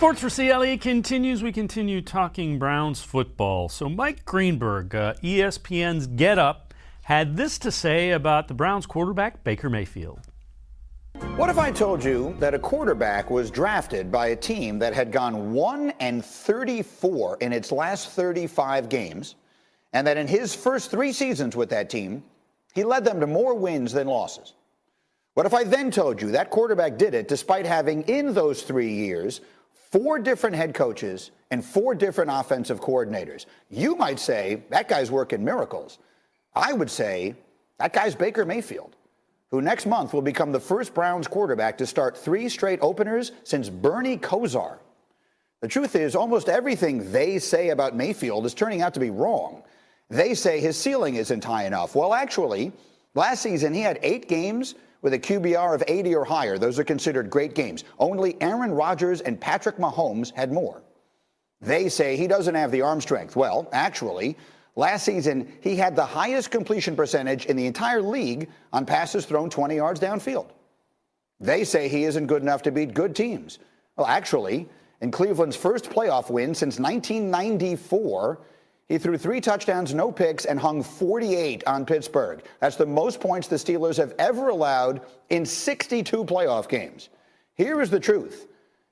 Sports for CLE continues. We continue talking Browns football. So, Mike Greenberg, uh, ESPN's Get Up, had this to say about the Browns quarterback, Baker Mayfield. What if I told you that a quarterback was drafted by a team that had gone 1 and 34 in its last 35 games, and that in his first three seasons with that team, he led them to more wins than losses? What if I then told you that quarterback did it despite having in those three years four different head coaches and four different offensive coordinators. You might say that guy's working miracles. I would say that guy's Baker Mayfield, who next month will become the first Browns quarterback to start three straight openers since Bernie Kosar. The truth is, almost everything they say about Mayfield is turning out to be wrong. They say his ceiling isn't high enough. Well, actually, last season he had eight games with a QBR of 80 or higher. Those are considered great games. Only Aaron Rodgers and Patrick Mahomes had more. They say he doesn't have the arm strength. Well, actually, last season he had the highest completion percentage in the entire league on passes thrown 20 yards downfield. They say he isn't good enough to beat good teams. Well, actually, in Cleveland's first playoff win since 1994, he threw three touchdowns, no picks, and hung 48 on Pittsburgh. That's the most points the Steelers have ever allowed in 62 playoff games. Here is the truth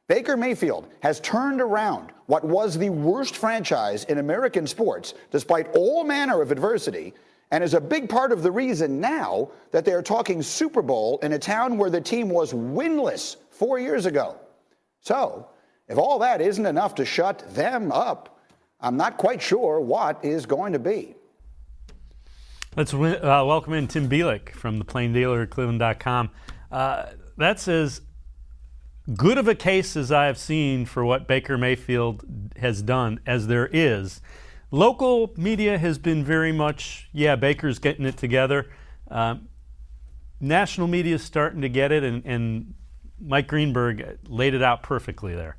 Baker Mayfield has turned around what was the worst franchise in American sports, despite all manner of adversity, and is a big part of the reason now that they are talking Super Bowl in a town where the team was winless four years ago. So, if all that isn't enough to shut them up, I'm not quite sure what is going to be. Let's uh, welcome in Tim Bielik from the Plain Dealer at Cleveland.com. Uh, that's as good of a case as I have seen for what Baker Mayfield has done as there is. Local media has been very much, yeah, Baker's getting it together. Um, national media is starting to get it, and, and Mike Greenberg laid it out perfectly there.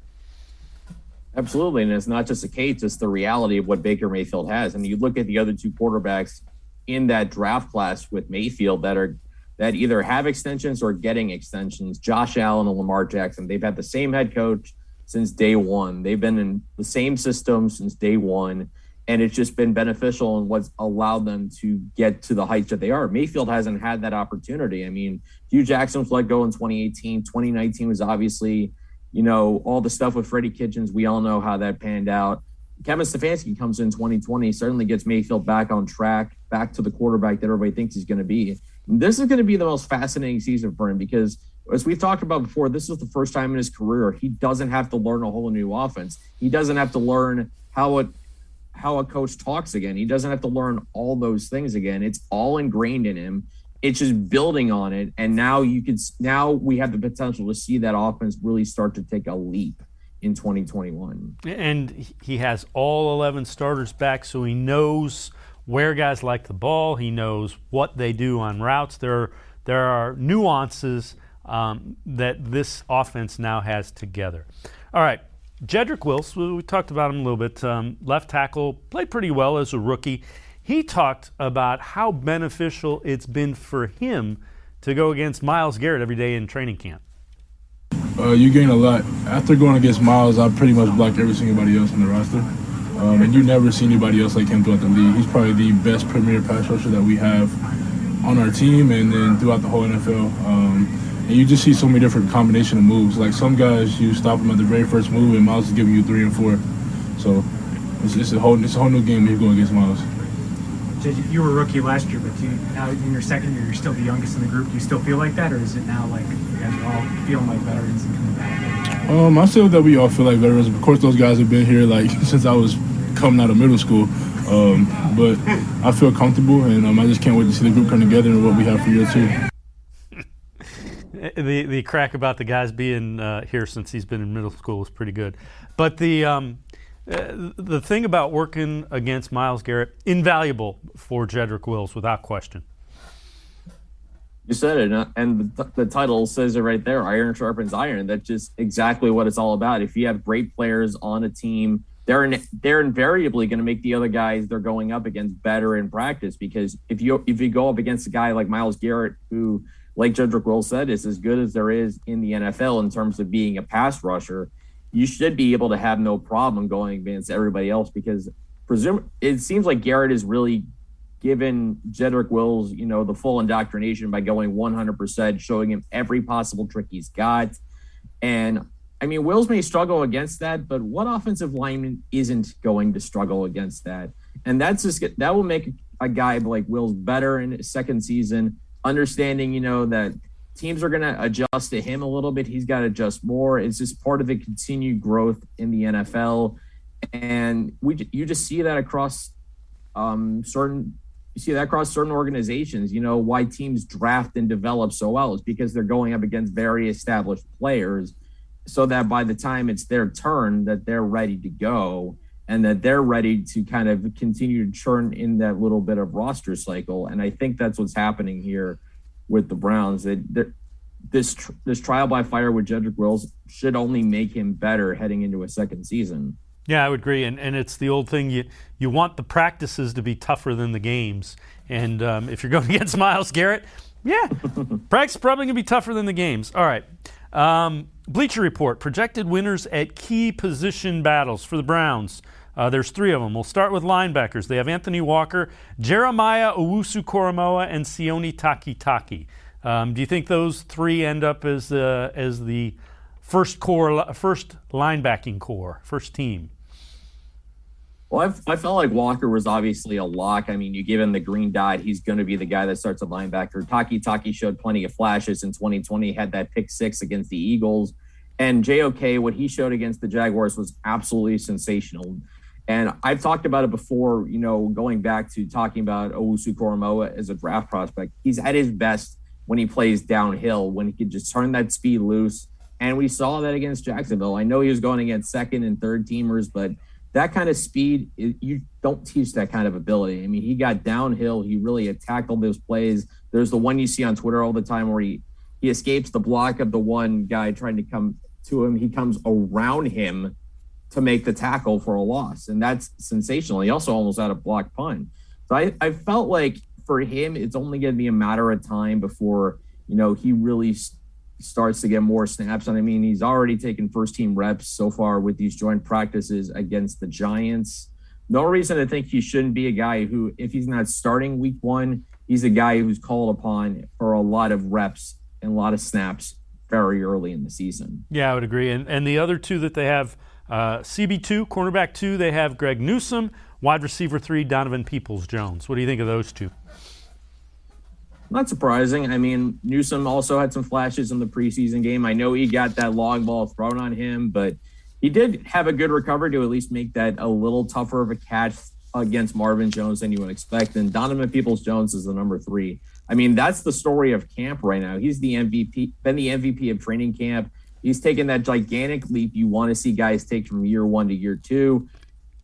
Absolutely. And it's not just a case, it's the reality of what Baker Mayfield has. Mean, you look at the other two quarterbacks in that draft class with Mayfield that are that either have extensions or getting extensions. Josh Allen and Lamar Jackson, they've had the same head coach since day one. They've been in the same system since day one. And it's just been beneficial and what's allowed them to get to the heights that they are. Mayfield hasn't had that opportunity. I mean, Hue Jackson was let go in 2018. 2019 was obviously you know, all the stuff with Freddie Kitchens, we all know how that panned out. Kevin Stefanski comes in 2020, certainly gets Mayfield back on track, back to the quarterback that everybody thinks he's going to be. This is going to be the most fascinating season for him because, as we've talked about before, this is the first time in his career he doesn't have to learn a whole new offense. He doesn't have to learn how a how a coach talks again. He doesn't have to learn all those things again. It's all ingrained in him it's just building on it and now you can now we have the potential to see that offense really start to take a leap in 2021. And he has all 11 starters back, so he knows where guys like the ball. He knows what they do on routes. There, there are nuances um, that this offense now has together. All right, Jedrick Wills, we talked about him a little bit. Um, left tackle, played pretty well as a rookie. He talked about how beneficial it's been for him to go against Myles Garrett every day in training camp. Uh, you gain a lot. After going against Myles, I pretty much blocked every single body else on the roster. Um, and you never see anybody else like him throughout the league. He's probably the best premier pass rusher that we have on our team and then throughout the whole NFL. Um, and you just see so many different combination of moves. Like some guys, you stop them at the very first move, and Myles is giving you three and four. So it's, it's a whole it's a whole new game when you go against Myles. You were a rookie last year, but you, now in your second year, you're still the youngest in the group. Do you still feel like that, or is it now like you guys are all feeling like veterans and coming back? Um, I feel that we all feel like veterans. Of course, those guys have been here like since I was coming out of middle school. Um, but I feel comfortable, and um, I just can't wait to see the group come together and what we have for year two. the the crack about the guys being uh, here since he's been in middle school is pretty good, but the um, uh, the thing about working against Myles Garrett invaluable for Jedrick Wills without question. You said it, uh, and the, title says it right there: "Iron sharpens iron." That's just exactly what it's all about. If you have great players on a team they're in, they're invariably going to make the other guys they're going up against better in practice because if you if you go up against a guy like Myles Garrett who like Jedrick Will said is as good as there is in the NFL in terms of being a pass rusher you should be able to have no problem going against everybody else because presume it seems like Garrett is really given Jedrick Wills you know the full indoctrination by going 100% showing him every possible trick he's got and I mean, Wills may struggle against that, but what offensive lineman isn't going to struggle against that? And that's just that will make a guy like Wills better in his second season, understanding, you know, that teams are going to adjust to him a little bit. He's got to adjust more. It's just part of the continued growth in the NFL. And we, you just see that across um, certain, you see that across certain organizations. You know, why teams draft and develop so well is because they're going up against very established players so that by the time it's their turn that they're ready to go and that they're ready to kind of continue to churn in that little bit of roster cycle and i think that's what's happening here with the browns that this this trial by fire with Jedrick Wills should only make him better heading into a second season. Yeah, I would agree, and and it's the old thing you you want the practices to be tougher than the games, and um, if you're going against Myles Garrett, yeah, practice probably gonna be tougher than the games. All right, um, Bleacher Report projected winners at key position battles for the Browns. Uh, there's three of them. We'll start with linebackers. They have Anthony Walker, Jeremiah Owusu Koramoah, and Sione Takitaki. Um, do you think those three end up as uh, as the first corps, first linebacking corps, first team? Well, I've, i felt like Walker was obviously a lock. I mean, you give him the green dot, he's going to be the guy that starts a linebacker. Takitaki showed plenty of flashes in 2020, had that pick six against the Eagles. And JOK, what he showed against the Jaguars was absolutely sensational. And I've talked about it before, you know, going back to talking about Owusu Koramoah as a draft prospect. He's at his best when he plays downhill, when he can just turn that speed loose. And we saw that against Jacksonville. I know he was going against second and third teamers, but – that kind of speed, you don't teach that kind of ability. I mean, he got downhill. He really all those plays. There's the one you see on Twitter all the time where he he escapes the block of the one guy trying to come to him. He comes around him to make the tackle for a loss, and that's sensational. He also almost had a block punt. So I, I felt like for him, it's only going to be a matter of time before you know he really starts to get more snaps. And I mean, he's already taken first team reps so far with these joint practices against the Giants. No reason to think he shouldn't be a guy who, if he's not starting week one, he's a guy who's called upon for a lot of reps and a lot of snaps very early in the season. Yeah, I would agree. And, and the other two that they have uh, CB2, cornerback two, they have Greg Newsome. wide receiver three, Donovan Peoples Jones. What do you think of those two? Not surprising. I mean, Newsome also had some flashes in the preseason game. I know he got that long ball thrown on him, but he did have a good recovery to at least make that a little tougher of a catch against Marvin Jones than you would expect. And Donovan Peoples Jones is the number three. I mean, that's the story of camp right now. He's the MVP, been the MVP of training camp. He's taken that gigantic leap you want to see guys take from year one to year two.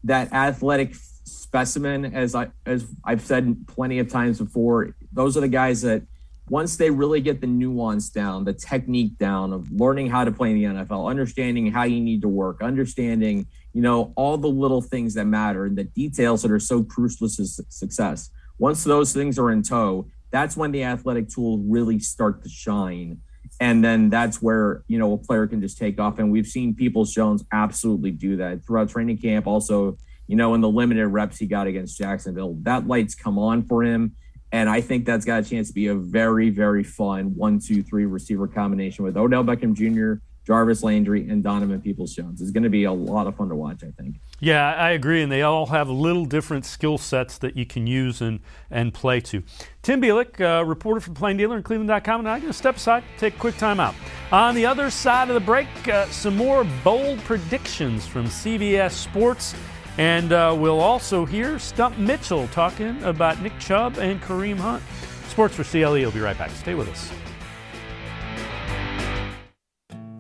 That athletic specimen, as I as I've said plenty of times before, those are the guys that once they really get the nuance down, the technique down of learning how to play in the NFL, understanding how you need to work, understanding, you know, all the little things that matter and the details that are so crucial to success. Once those things are in tow, that's when the athletic tools really start to shine. And then that's where, you know, a player can just take off. And we've seen Peoples Jones absolutely do that throughout training camp. Also, you know, in the limited reps he got against Jacksonville, that light's come on for him and I think that's got a chance to be a very, very fun one, two, three receiver combination with Odell Beckham Jr., Jarvis Landry, and Donovan Peoples Jones. It's going to be a lot of fun to watch, I think. Yeah, I agree. And they all have little different skill sets that you can use and, and play to. Tim Bielik, uh, reporter for Plain Dealer and Cleveland.com, and I'm going to step aside, take a quick time out. On the other side of the break, uh, some more bold predictions from CBS Sports. And uh, we'll also hear Stump Mitchell talking about Nick Chubb and Kareem Hunt. Sports for CLE will be right back. Stay with us.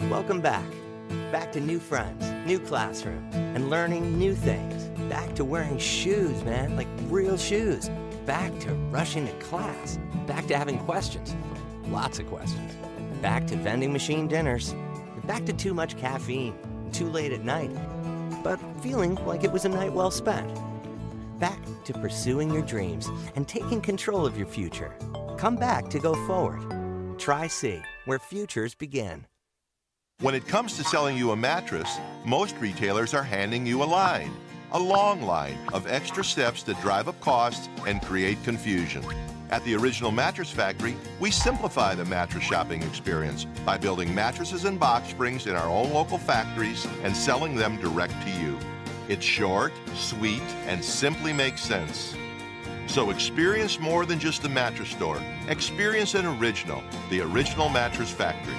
Welcome back. Back to new friends, new classroom, and learning new things. Back to wearing shoes, man, like real shoes. Back to rushing to class. Back to having questions. Lots of questions. Back to vending machine dinners. Back to too much caffeine. Too late at night but feeling like it was a night well spent. Back to pursuing your dreams and taking control of your future. Come back to go forward. Tri-C, where futures begin. When it comes to selling you a mattress, most retailers are handing you a line, a long line of extra steps that drive up costs and create confusion. At the Original Mattress Factory, we simplify the mattress shopping experience by building mattresses and box springs in our own local factories and selling them direct to you. It's short, sweet, and simply makes sense. So experience more than just the mattress store. Experience an original, the Original Mattress Factory.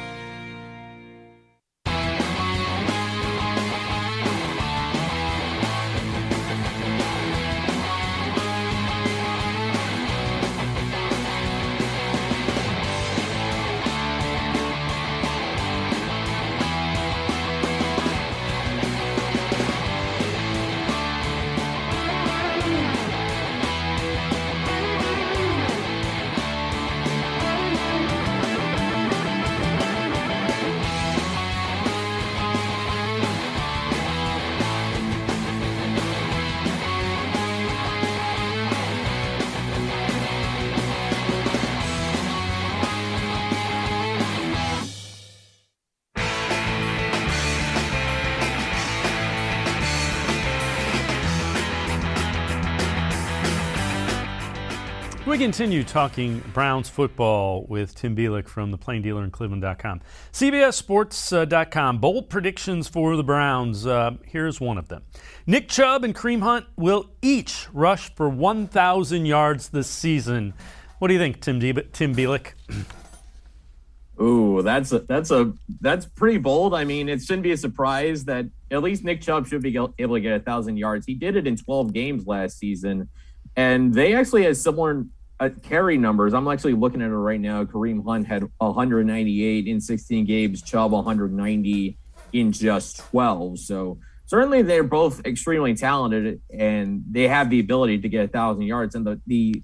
We continue talking Browns football with Tim Bielik from the Plain Dealer and Cleveland.com. CBSSports.com. Bold predictions for the Browns. Uh, here's one of them Nick Chubb and Kareem Hunt will each rush for 1,000 yards this season. What do you think, Tim, D- Tim Bielik? Ooh, that's a, that's a that's pretty bold. I mean, it shouldn't be a surprise that at least Nick Chubb should be able to get a thousand yards. He did it in 12 games last season, and they actually had similar uh, carry numbers, I'm actually looking at it right now. Kareem Hunt had 198 in 16 games, Chubb 190 in just 12. So certainly they're both extremely talented and they have the ability to get a thousand yards. And the the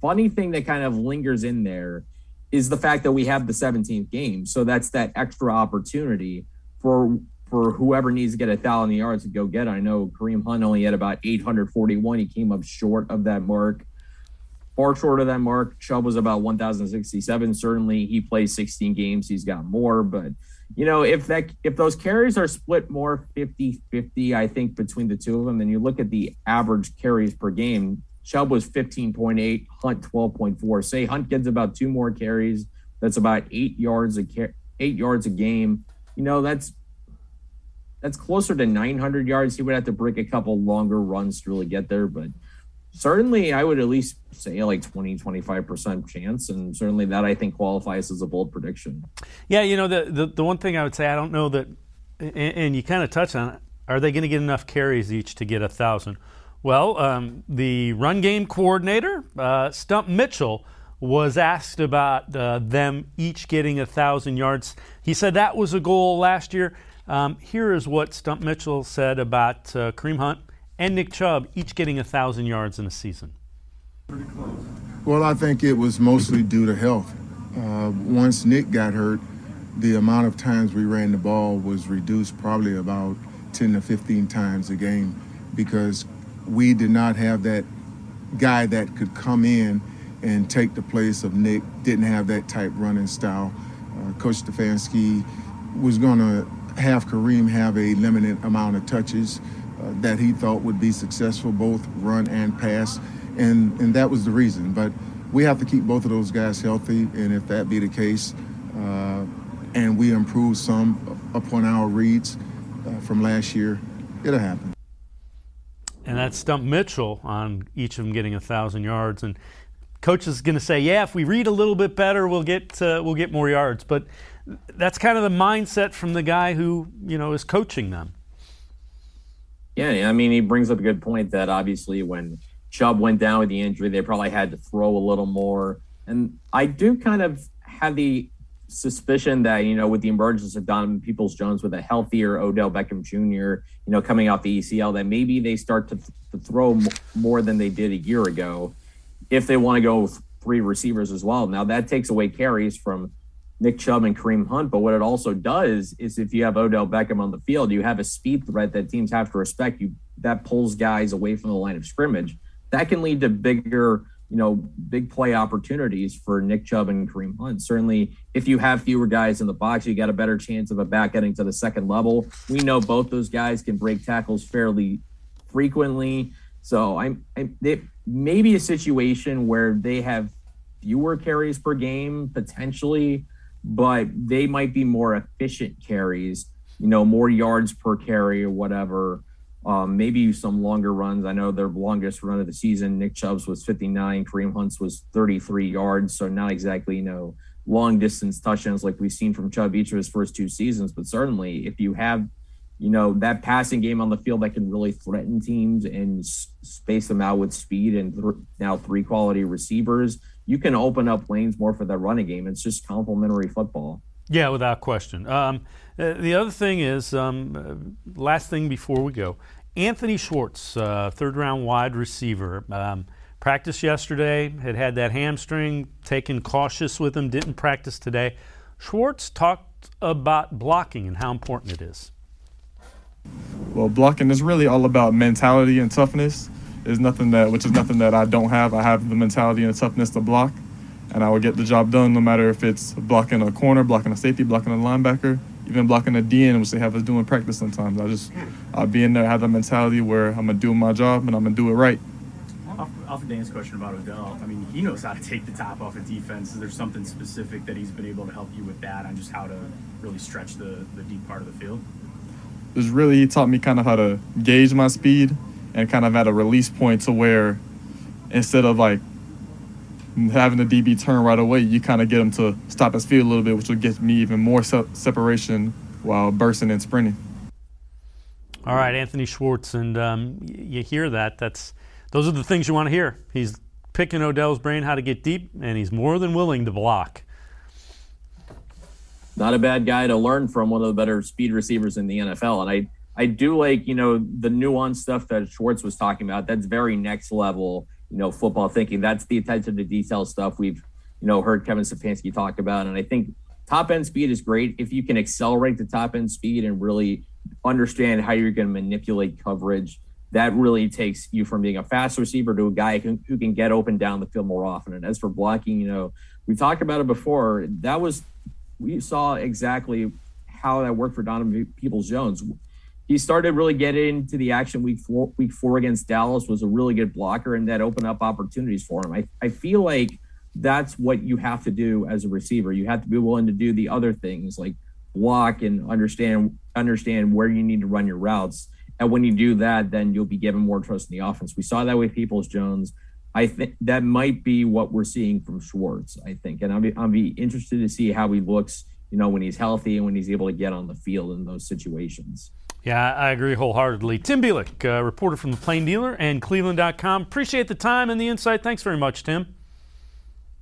funny thing that kind of lingers in there is the fact that we have the 17th game. So that's that extra opportunity for for whoever needs to get a thousand yards to go get. It. I know Kareem Hunt only had about 841. He came up short of that mark far short of that mark. Chubb was about 1,067. Certainly, he plays 16 games. He's got more, but you know, if that if those carries are split more 50-50, I think between the two of them, then you look at the average carries per game. Chubb was 15.8, Hunt 12.4. Say Hunt gets about two more carries. That's about eight yards a car- eight yards a game. You know, that's that's closer to 900 yards. He would have to break a couple longer runs to really get there, but certainly I would at least say like 20, 25% chance. And certainly that I think qualifies as a bold prediction. Yeah, you know, the, the, the one thing I would say, I don't know that, and, and you kind of touch on it, are they going to get enough carries each to get a thousand? Well, um, the run game coordinator, uh, Stump Mitchell, was asked about uh, them each getting a thousand yards. He said that was a goal last year. Um, here is what Stump Mitchell said about uh, Kareem Hunt and Nick Chubb each getting a thousand yards in a season. Pretty close. Well, I think it was mostly due to health. Uh, once Nick got hurt, the amount of times we ran the ball was reduced probably about 10 to 15 times a game because we did not have that guy that could come in and take the place of Nick, didn't have that type running style. Uh, Coach Stefanski was going to have Kareem have a limited amount of touches uh, that he thought would be successful, both run and pass, and, and that was the reason. But we have to keep both of those guys healthy, and if that be the case, uh, and we improve some upon our reads uh, from last year, it'll happen. And that's Stump Mitchell on each of them getting a thousand yards. And coach is going to say, "Yeah, if we read a little bit better, we'll get uh, we'll get more yards." But that's kind of the mindset from the guy who you know is coaching them. Yeah, I mean, he brings up a good point that obviously when Chubb went down with the injury, they probably had to throw a little more. And I do kind of have the suspicion that, you know, with the emergence of Donovan Peoples Jones with a healthier Odell Beckham Jr., you know, coming off the ACL, that maybe they start to, to throw more than they did a year ago if they want to go three receivers as well. Now, that takes away carries from Nick Chubb and Kareem Hunt. But what it also does is if you have Odell Beckham on the field, you have a speed threat that teams have to respect. You that pulls guys away from the line of scrimmage. That can lead to bigger you know, big play opportunities for Nick Chubb and Kareem Hunt. Certainly, if you have fewer guys in the box, you got a better chance of a back getting to the second level. We know both those guys can break tackles fairly frequently. So I'm, I'm it may be a situation where they have fewer carries per game potentially, but they might be more efficient carries, you know, more yards per carry or whatever um, maybe some longer runs. I know their longest run of the season, Nick Chubb's was 59, Kareem Hunt's was 33 yards. So not exactly, you know, long distance touchdowns like we've seen from Chubb each of his first two seasons. But certainly, if you have, you know, that passing game on the field that can really threaten teams and space them out with speed and th- now three quality receivers, you can open up lanes more for the running game. It's just complementary football. Yeah, without question. Um, uh, the other thing is, um, uh, last thing before we go, Anthony Schwartz, uh, third round wide receiver, um, practiced yesterday, had had that hamstring, taken cautious with him, didn't practice today. Schwartz talked about blocking and how important it is. Well, blocking is really all about mentality and toughness. Is nothing that, which is nothing that I don't have. I have the mentality and the toughness to block, and I will get the job done no matter if it's blocking a corner, blocking a safety, blocking a linebacker even blocking a DN, which they have us doing practice sometimes. I just, I'll be in there, have that mentality where I'm gonna do my job and I'm gonna do it right. Off, off of Dan's question about Odell, I mean, he knows how to take the top off a of defense. Is there something specific that he's been able to help you with that on just how to really stretch the, the deep part of the field? There's really, he taught me kind of how to gauge my speed and kind of at a release point to where instead of like having the DB turn right away, you kind of get him to stop his feet a little bit, which will get me even more se- separation while bursting and sprinting. All right, Anthony Schwartz, and um, you hear that. That's those are the things you want to hear. He's picking Odell's brain how to get deep, and he's more than willing to block. Not a bad guy to learn from. One of the better speed receivers in the NFL, and I I do like you know the nuanced stuff that Schwartz was talking about. That's very next level you know, football thinking. That's the attention to detail stuff we've, you know, heard Kevin Stefanski talk about. And I think top end speed is great if you can accelerate the top end speed and really understand how you're going to manipulate coverage. That really takes you from being a fast receiver to a guy who, who can get open down the field more often. And as for blocking, you know, we talked about it before. That was we saw exactly how that worked for Donovan Peoples Jones he started really getting into the action week four, week four against Dallas was a really good blocker, and that opened up opportunities for him. I, I feel like that's what you have to do as a receiver. You have to be willing to do the other things like block and understand understand where you need to run your routes. And when you do that, then you'll be given more trust in the offense. We saw that with Peoples Jones. I think that might be what we're seeing from Schwartz. I think, and I'll be I'll be interested to see how he looks. You know, when he's healthy and when he's able to get on the field in those situations. Yeah, I agree wholeheartedly. Tim Bielik, uh, reporter from the Plain Dealer and Cleveland.com. Appreciate the time and the insight. Thanks very much, Tim.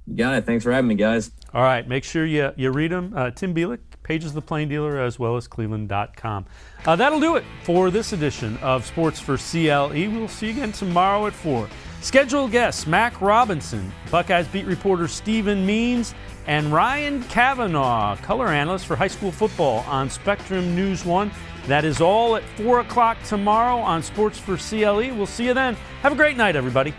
You got it. Thanks for having me, guys. All right. Make sure you, you read them. Uh, Tim Bielik, Pages of the Plain Dealer, as well as Cleveland.com. Uh, that'll do it for this edition of Sports for CLE. We'll see you again tomorrow at 4. Scheduled guests Mac Robinson, Buckeyes beat reporter Stephen Means, and Ryan Kavanaugh, color analyst for high school football on Spectrum News 1. That is all at 4 o'clock tomorrow on Sports 4 CLE. We'll see you then. Have a great night, everybody.